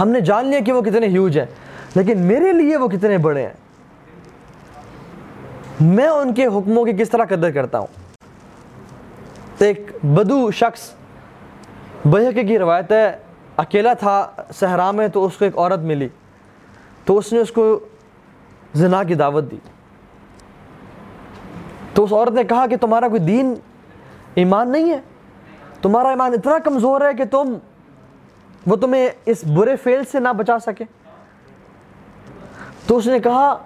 ہم نے جان لیا کہ وہ کتنے ہیوج ہیں لیکن میرے لیے وہ کتنے بڑے ہیں میں ان کے حکموں کی کس طرح قدر کرتا ہوں؟ ایک بدو شخص بحقی کی روایت ہے، اکیلا تھا صحرا میں تو اس کو ایک عورت ملی، تو اس نے اس کو زنا کی دعوت دی۔ تو اس عورت نے کہا کہ تمہارا کوئی دین ایمان نہیں ہے؟ تمہارا ایمان اتنا کمزور ہے کہ تم وہ تمہیں اس برے فیل سے نہ بچا سکے۔ تو اس نے کہا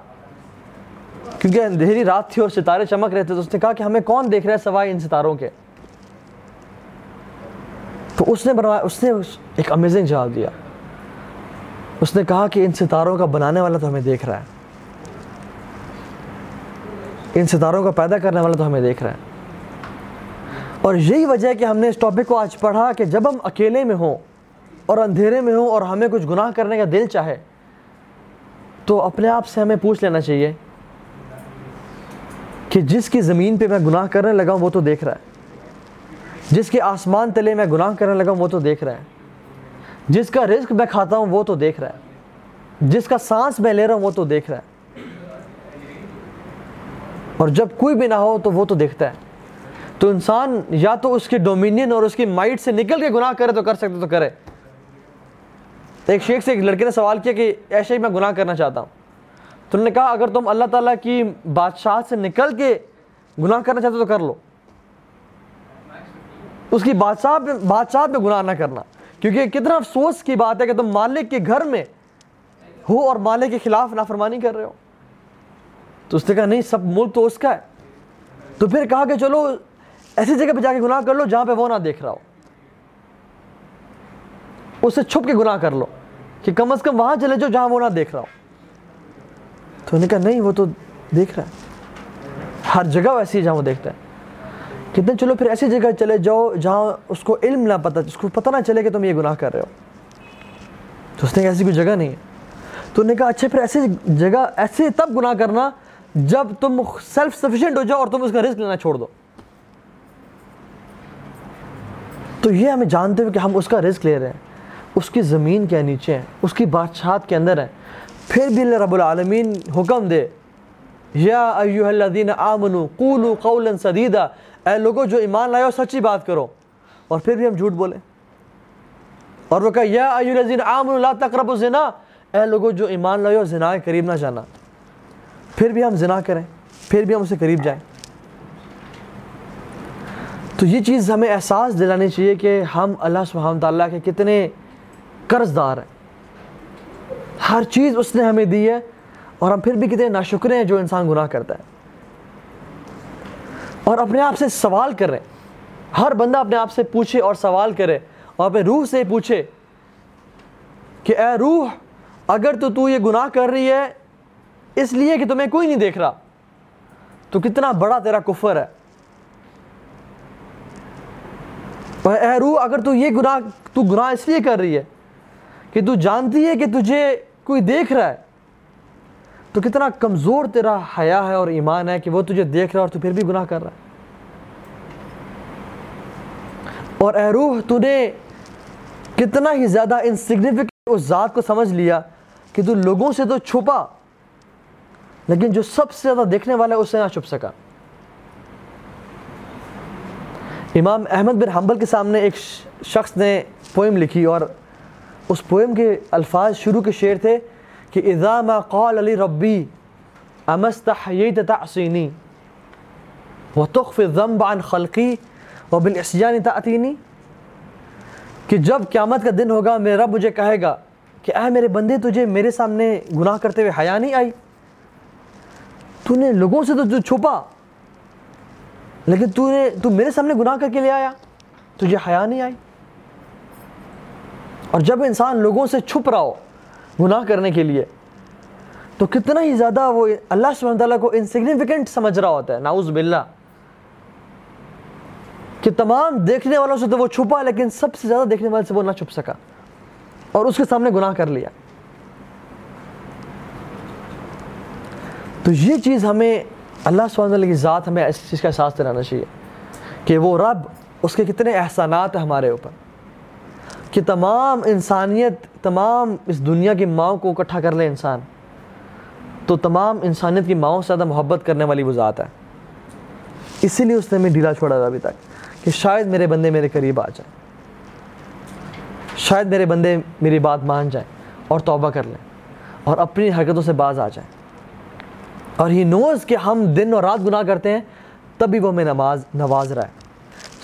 کیونکہ اندھیری رات تھی اور ستارے چمک رہے تھے تو اس نے کہا کہ ہمیں کون دیکھ رہا ہے سوائے ان ستاروں کے؟ تو اس نے بنوایا اس نے ایک امیزنگ جواب دیا۔ اس نے کہا کہ ان ستاروں کا بنانے والا تو ہمیں دیکھ رہا ہے۔ ان ستاروں کا پیدا کرنے والا تو ہمیں دیکھ رہا ہے۔ اور یہی وجہ ہے کہ ہم نے اس ٹاپک کو آج پڑھا کہ جب ہم اکیلے میں ہوں اور اندھیرے میں ہوں اور ہمیں کچھ گناہ کرنے کا دل چاہے، تو اپنے آپ سے ہمیں پوچھ لینا چاہیے کہ جس کی زمین پہ میں گناہ کرنے لگا ہوں، وہ تو دیکھ رہا ہے۔ جس کے آسمان تلے میں گناہ کرنے لگا ہوں، وہ تو دیکھ رہا ہے۔ جس کا رزق میں کھاتا ہوں، وہ تو دیکھ رہا ہے۔ جس کا سانس میں لے رہا ہوں، وہ تو دیکھ رہا ہے۔ اور جب کوئی بھی نہ ہو تو وہ تو دیکھتا ہے۔ تو انسان یا تو اس کے ڈومینین اور اس کی مائٹ سے نکل کے گناہ کرے تو کر سکتے تو کرے۔ ایک شیخ سے ایک لڑکے نے سوال کیا کہ ایسے ہی میں گناہ کرنا چاہتا ہوں۔ تو انہوں نے کہا، اگر تم اللہ تعالیٰ کی بادشاہ سے نکل کے گناہ کرنا چاہتے تو کر لو۔ اس کی بادشاہ پہ بادشاہ پہ گناہ نہ کرنا۔ کیونکہ کتنا افسوس کی بات ہے کہ تم مالک کے گھر میں ہو اور مالک کے خلاف نافرمانی کر رہے ہو۔ تو اس نے کہا، نہیں، سب ملک تو اس کا ہے۔ تو پھر کہا کہ چلو، ایسی جگہ پہ جا کے گناہ کر لو جہاں پہ وہ نہ دیکھ رہا ہو۔ اسے چھپ کے گناہ کر لو کہ کم از کم وہاں چلے جاؤ جہاں وہ نہ دیکھ رہا ہو۔ تو انہوں نے کہا، نہیں، وہ تو دیکھ رہا ہے۔ ہر جگہ ویسی ہے جہاں وہ دیکھتا ہے۔ کتنے چلو پھر ایسی جگہ چلے جاؤ جہاں اس کو علم نہ پتہ، اس کو پتہ نہ چلے کہ تم یہ گناہ کر رہے ہو۔ تو اس نے کہا، ایسی کوئی جگہ نہیں ہے۔ تو انہوں نے کہا اچھا پھر ایسی جگہ، ایسے تب گناہ کرنا جب تم سیلف سفیشینٹ ہو جاؤ اور تم اس کا رزق لینا چھوڑ دو۔ تو یہ ہمیں جانتے ہوئے کہ ہم اس کا رزق لے رہے ہیں۔ اس کی زمین کے نیچے ہیں، اس کی بادشاہت کے اندر ہیں۔ پھر بھی اللہ رب العالمین حکم دے، یا ایوہ الذین آمنوا قولوا قولا سدیدا، اے لوگوں جو ایمان لائے ہو، سچی بات کرو۔ اور پھر بھی ہم جھوٹ بولیں۔ اور وہ کہا یا ایوہ الذین آمنوا لا تقربوا الزنا، اے لوگوں جو ایمان لائے ہو، زنا قریب نہ جانا۔ پھر بھی ہم زنا کریں، پھر بھی ہم اسے قریب جائیں۔ تو یہ چیز ہمیں احساس دلانی چاہیے کہ ہم اللہ سبحانہ تعالیٰ کے کتنے قرض دار ہیں۔ ہر چیز اس نے ہمیں دی ہے اور ہم پھر بھی کتنے ناشکرے ہیں جو انسان گناہ کرتا ہے۔ اور اپنے آپ سے سوال کریں۔ ہر بندہ اپنے آپ سے پوچھے اور سوال کرے اور اپنے روح سے پوچھے کہ اے روح، اگر تو تو یہ گناہ کر رہی ہے، اس لیے کہ تمہیں کوئی نہیں دیکھ رہا، تو کتنا بڑا تیرا کفر ہے۔ اور اے روح، اگر تو یہ گناہ، تو گناہ اس لیے کر رہی ہے کہ تو جانتی ہے کہ تجھے کوئی دیکھ رہا ہے تو کتنا کمزور تیرا حیا ہے اور ایمان ہے کہ وہ تجھے دیکھ رہا ہے اور تو پھر بھی گناہ کر رہا ہے۔ اور اے روح تو نے کتنا ہی زیادہ انسگنیفیکنٹ اس ذات کو سمجھ لیا کہ تو لوگوں سے تو چھپا، لیکن جو سب سے زیادہ دیکھنے والا ہے اس سے نہ چھپ سکا۔ امام احمد بن حنبل کے سامنے ایک شخص نے پوئم لکھی اور اس پوئم کے الفاظ شروع کے شعر تھے کہ اذا ما قال علی ربی امستحییت تعصینی وتخفی الذنب عن خلقی وبالعصیان تأتینی کہ جب قیامت کا دن ہوگا میرے رب مجھے کہے گا کہ اے میرے بندے تجھے میرے سامنے گناہ کرتے ہوئے حیا نہیں آئی؟ تو نے لوگوں سے تو جو چھپا، لیکن تو نے تو میرے سامنے گناہ کر کے لے آیا، تجھے حیا نہیں آئی؟ اور جب انسان لوگوں سے چھپ رہا ہو گناہ کرنے کے لیے، تو کتنا ہی زیادہ وہ اللہ سبحانہ تعالیٰ کو انسگنیفیکنٹ سمجھ رہا ہوتا ہے۔ ناؤز باللہ۔ کہ تمام دیکھنے والوں سے تو وہ چھپا، لیکن سب سے زیادہ دیکھنے والے سے وہ نہ چھپ سکا۔ اور اس کے سامنے گناہ کر لیا۔ تو یہ چیز ہمیں اللہ سبحانہ تعالیٰ کی ذات ہمیں اس چیز کا احساس دلانا چاہیے کہ وہ رب اس کے کتنے احسانات ہیں ہمارے اوپر۔ کہ تمام انسانیت، تمام اس دنیا کی ماؤں کو اکٹھا کر لے انسان۔ تو تمام انسانیت کی ماؤں سے زیادہ محبت کرنے والی وہ ذات ہے۔ اسی لیے اس نے ہمیں ڈھیلا چھوڑا تھا ابھی تک کہ شاید میرے بندے میرے قریب آ جائیں۔ شاید میرے بندے میری بات مان جائیں اور توبہ کر لیں اور اپنی حرکتوں سے باز آ جائیں۔ اور ہی نوز کہ ہم دن اور رات گناہ کرتے ہیں تب بھی وہ ہمیں نماز، نواز رہا ہے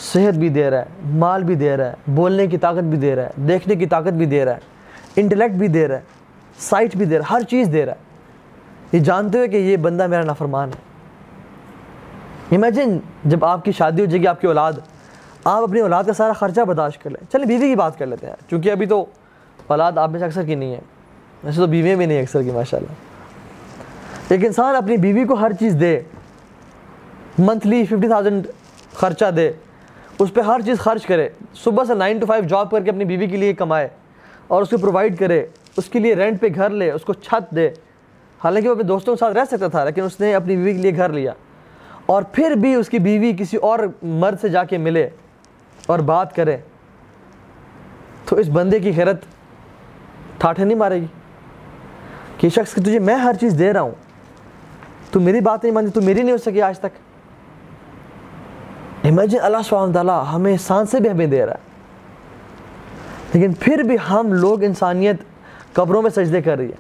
صحت بھی دے رہا ہے، مال بھی دے رہا ہے، بولنے کی طاقت بھی دے رہا ہے، دیکھنے کی طاقت بھی دے رہا ہے انٹلیکٹ بھی دے رہا ہے سائٹ بھی دے رہا ہے، ہر چیز دے رہا ہے۔ یہ جانتے ہوئے کہ یہ بندہ میرا نافرمان ہے۔ امیجن جب آپ کی شادی ہو جائے گی، آپ کی اولاد، آپ اپنی اولاد کا سارا خرچہ برداشت کر لیں۔ چلیں بیوی کی بات کر لیتے ہیں۔ کیونکہ ابھی تو اولاد آپ میں سے اکثر کی نہیں ہے۔ ویسے تو بیویاں بھی نہیں اکثر کی ماشاء اللہ ایک انسان اپنی بیوی کو ہر چیز دے منتھلی ففٹی تھاؤزینڈ خرچہ دے۔ اس پہ ہر چیز خرچ کرے۔ صبح سے نائن ٹو فائیو جاب کر کے اپنی بیوی کے لیے کمائے اور اس کو پرووائڈ کرے، اس کے لیے رینٹ پہ گھر لے، اس کو چھت دے۔ حالانکہ وہ اپنے دوستوں کے ساتھ رہ سکتا تھا، لیکن اس نے اپنی بیوی کے لیے گھر لیا۔ اور پھر بھی اس کی بیوی کسی اور مرد سے جا کے ملے اور بات کرے۔ تو اس بندے کی خیرت ٹھاٹھے نہیں مارے گی؟ کہ شخص کہ تجھے میں ہر چیز دے رہا ہوں، تو میری بات نہیں مانتی، تو میری نہیں ہو سکی آج تک؟ امیجن اللہ سبحانہ تعالیٰ ہمیں احسان سے بھی ہمیں دے رہا ہے۔ لیکن پھر بھی ہم لوگ انسانیت قبروں میں سجدے کر رہی ہے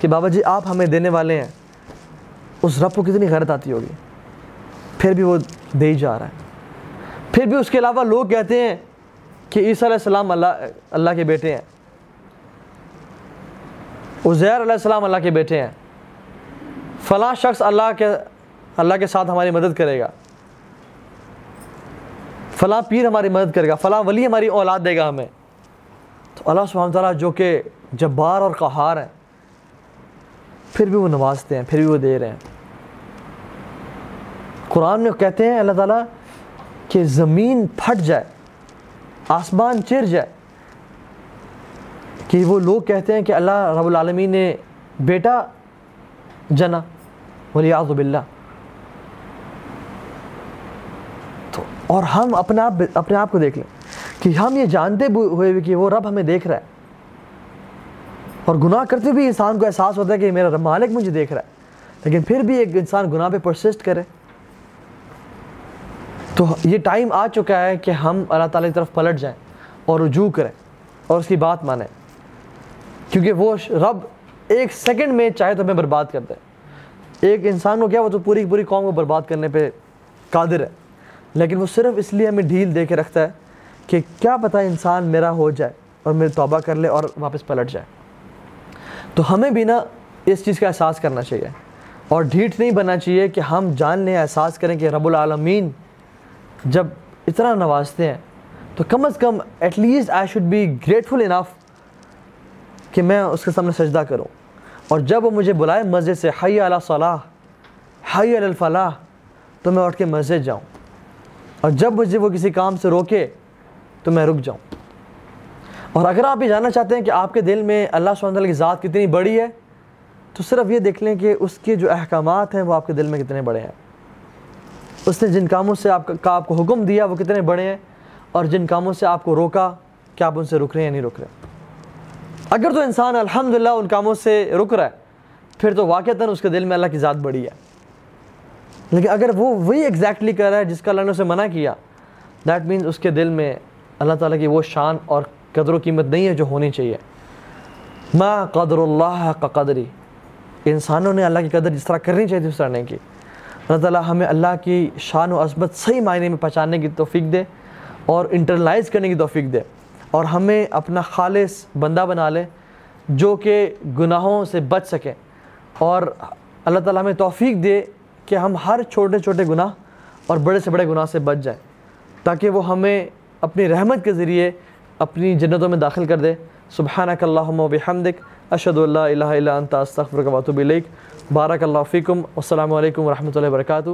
کہ بابا جی آپ ہمیں دینے والے ہیں۔ اس رب کو کتنی غیرت آتی ہوگی۔ پھر بھی وہ دے ہی جا رہا ہے۔ پھر بھی اس کے علاوہ لوگ کہتے ہیں کہ عیسیٰ علیہ السلام اللہ اللہ کے بیٹے ہیں۔ عزیر علیہ السلام اللہ کے بیٹے ہیں۔ فلاں شخص اللہ کے اللہ کے ساتھ ہماری مدد کرے گا۔ فلاں پیر ہماری مدد کرے گا، فلاں ولی ہماری اولاد دے گا ہمیں۔ تو اللہ سبحانہ تعالیٰ جو کہ جبار اور قہار ہیں، پھر بھی وہ نوازتے ہیں، پھر بھی وہ دے رہے ہیں۔ قرآن میں کہتے ہیں اللہ تعالیٰ کہ زمین پھٹ جائے، آسمان چر جائے۔ کہ وہ لوگ کہتے ہیں کہ اللہ رب العالمین نے بیٹا جنا ولیاض باللہ۔ اور ہم اپنے آپ اپنے آپ کو دیکھ لیں کہ ہم یہ جانتے ہوئے بھی کہ وہ رب ہمیں دیکھ رہا ہے۔ اور گناہ کرتے بھی انسان کو احساس ہوتا ہے کہ میرا مالک مجھے دیکھ رہا ہے۔ لیکن پھر بھی ایک انسان گناہ پہ پرسسٹ کرے۔ تو یہ ٹائم آ چکا ہے کہ ہم اللہ تعالیٰ کی طرف پلٹ جائیں اور رجوع کریں اور اس کی بات مانیں۔ کیونکہ وہ رب ایک سیکنڈ میں چاہے تو ہمیں برباد کر دے۔ ایک انسان کو کیا وہ تو پوری پوری قوم کو برباد کرنے پہ قادر ہے۔ لیکن وہ صرف اس لیے ہمیں ڈھیل دے کے رکھتا ہے کہ کیا پتہ انسان میرا ہو جائے اور میرے توبہ کر لے اور واپس پلٹ جائے۔ تو ہمیں بھی نا اس چیز کا احساس کرنا چاہیے اور ڈھیٹ نہیں بننا چاہیے کہ ہم جان لیں، احساس کریں کہ رب العالمین جب اتنا نوازتے ہیں، تو کم از کم at least I should be grateful enough کہ میں اس کے سامنے سجدہ کروں۔ اور جب وہ مجھے بلائے مسجد سے حی علی صلاح، حی علی الفلاح، تو میں اٹھ کے مسجد جاؤں۔ اور جب مجھے وہ کسی کام سے روکے تو میں رک جاؤں۔ اور اگر آپ یہ جاننا چاہتے ہیں کہ آپ کے دل میں اللہ تعالیٰ کی ذات کتنی بڑی ہے، تو صرف یہ دیکھ لیں کہ اس کے جو احکامات ہیں وہ آپ کے دل میں کتنے بڑے ہیں۔ اس نے جن کاموں سے آپ کا، آپ کو حکم دیا وہ کتنے بڑے ہیں، اور جن کاموں سے آپ کو روکا کیا آپ ان سے رک رہے ہیں یا نہیں رک رہے۔ اگر تو انسان الحمدللہ ان کاموں سے رک رہا ہے، پھر تو واقعتاً اس کے دل میں اللہ کی ذات بڑی ہے۔ لیکن اگر وہ وہی ایگزیکٹلی کر رہا ہے جس کا اللہ نے اسے منع کیا دیٹ مینس اس کے دل میں اللہ تعالیٰ کی وہ شان اور قدر و قیمت نہیں ہے جو ہونی چاہیے۔ ما قدر اللہ کا قدری۔ انسانوں نے اللہ کی قدر جس طرح کرنی چاہیے اس طرح نہیں کی۔ اللہ تعالیٰ ہمیں اللہ کی شان و عظمت صحیح معنی میں پہچاننے کی توفیق دے اور انٹرلائز کرنے کی توفیق دے۔ اور ہمیں اپنا خالص بندہ بنا لے جو کہ گناہوں سے بچ سکیں اور اللہ تعالیٰ ہمیں توفیق دے کہ ہم ہر چھوٹے چھوٹے گناہ اور بڑے سے بڑے گناہ سے بچ جائیں، تاکہ وہ ہمیں اپنی رحمت کے ذریعے اپنی جنتوں میں داخل کر دے۔ سبحانک اللہم و بحمدک، اشہد اللہ الہ الا انت، استغفرک و اتوب الیک۔ بارک اللہ فیکم السلام علیکم ورحمۃ اللہ وبرکاتہ۔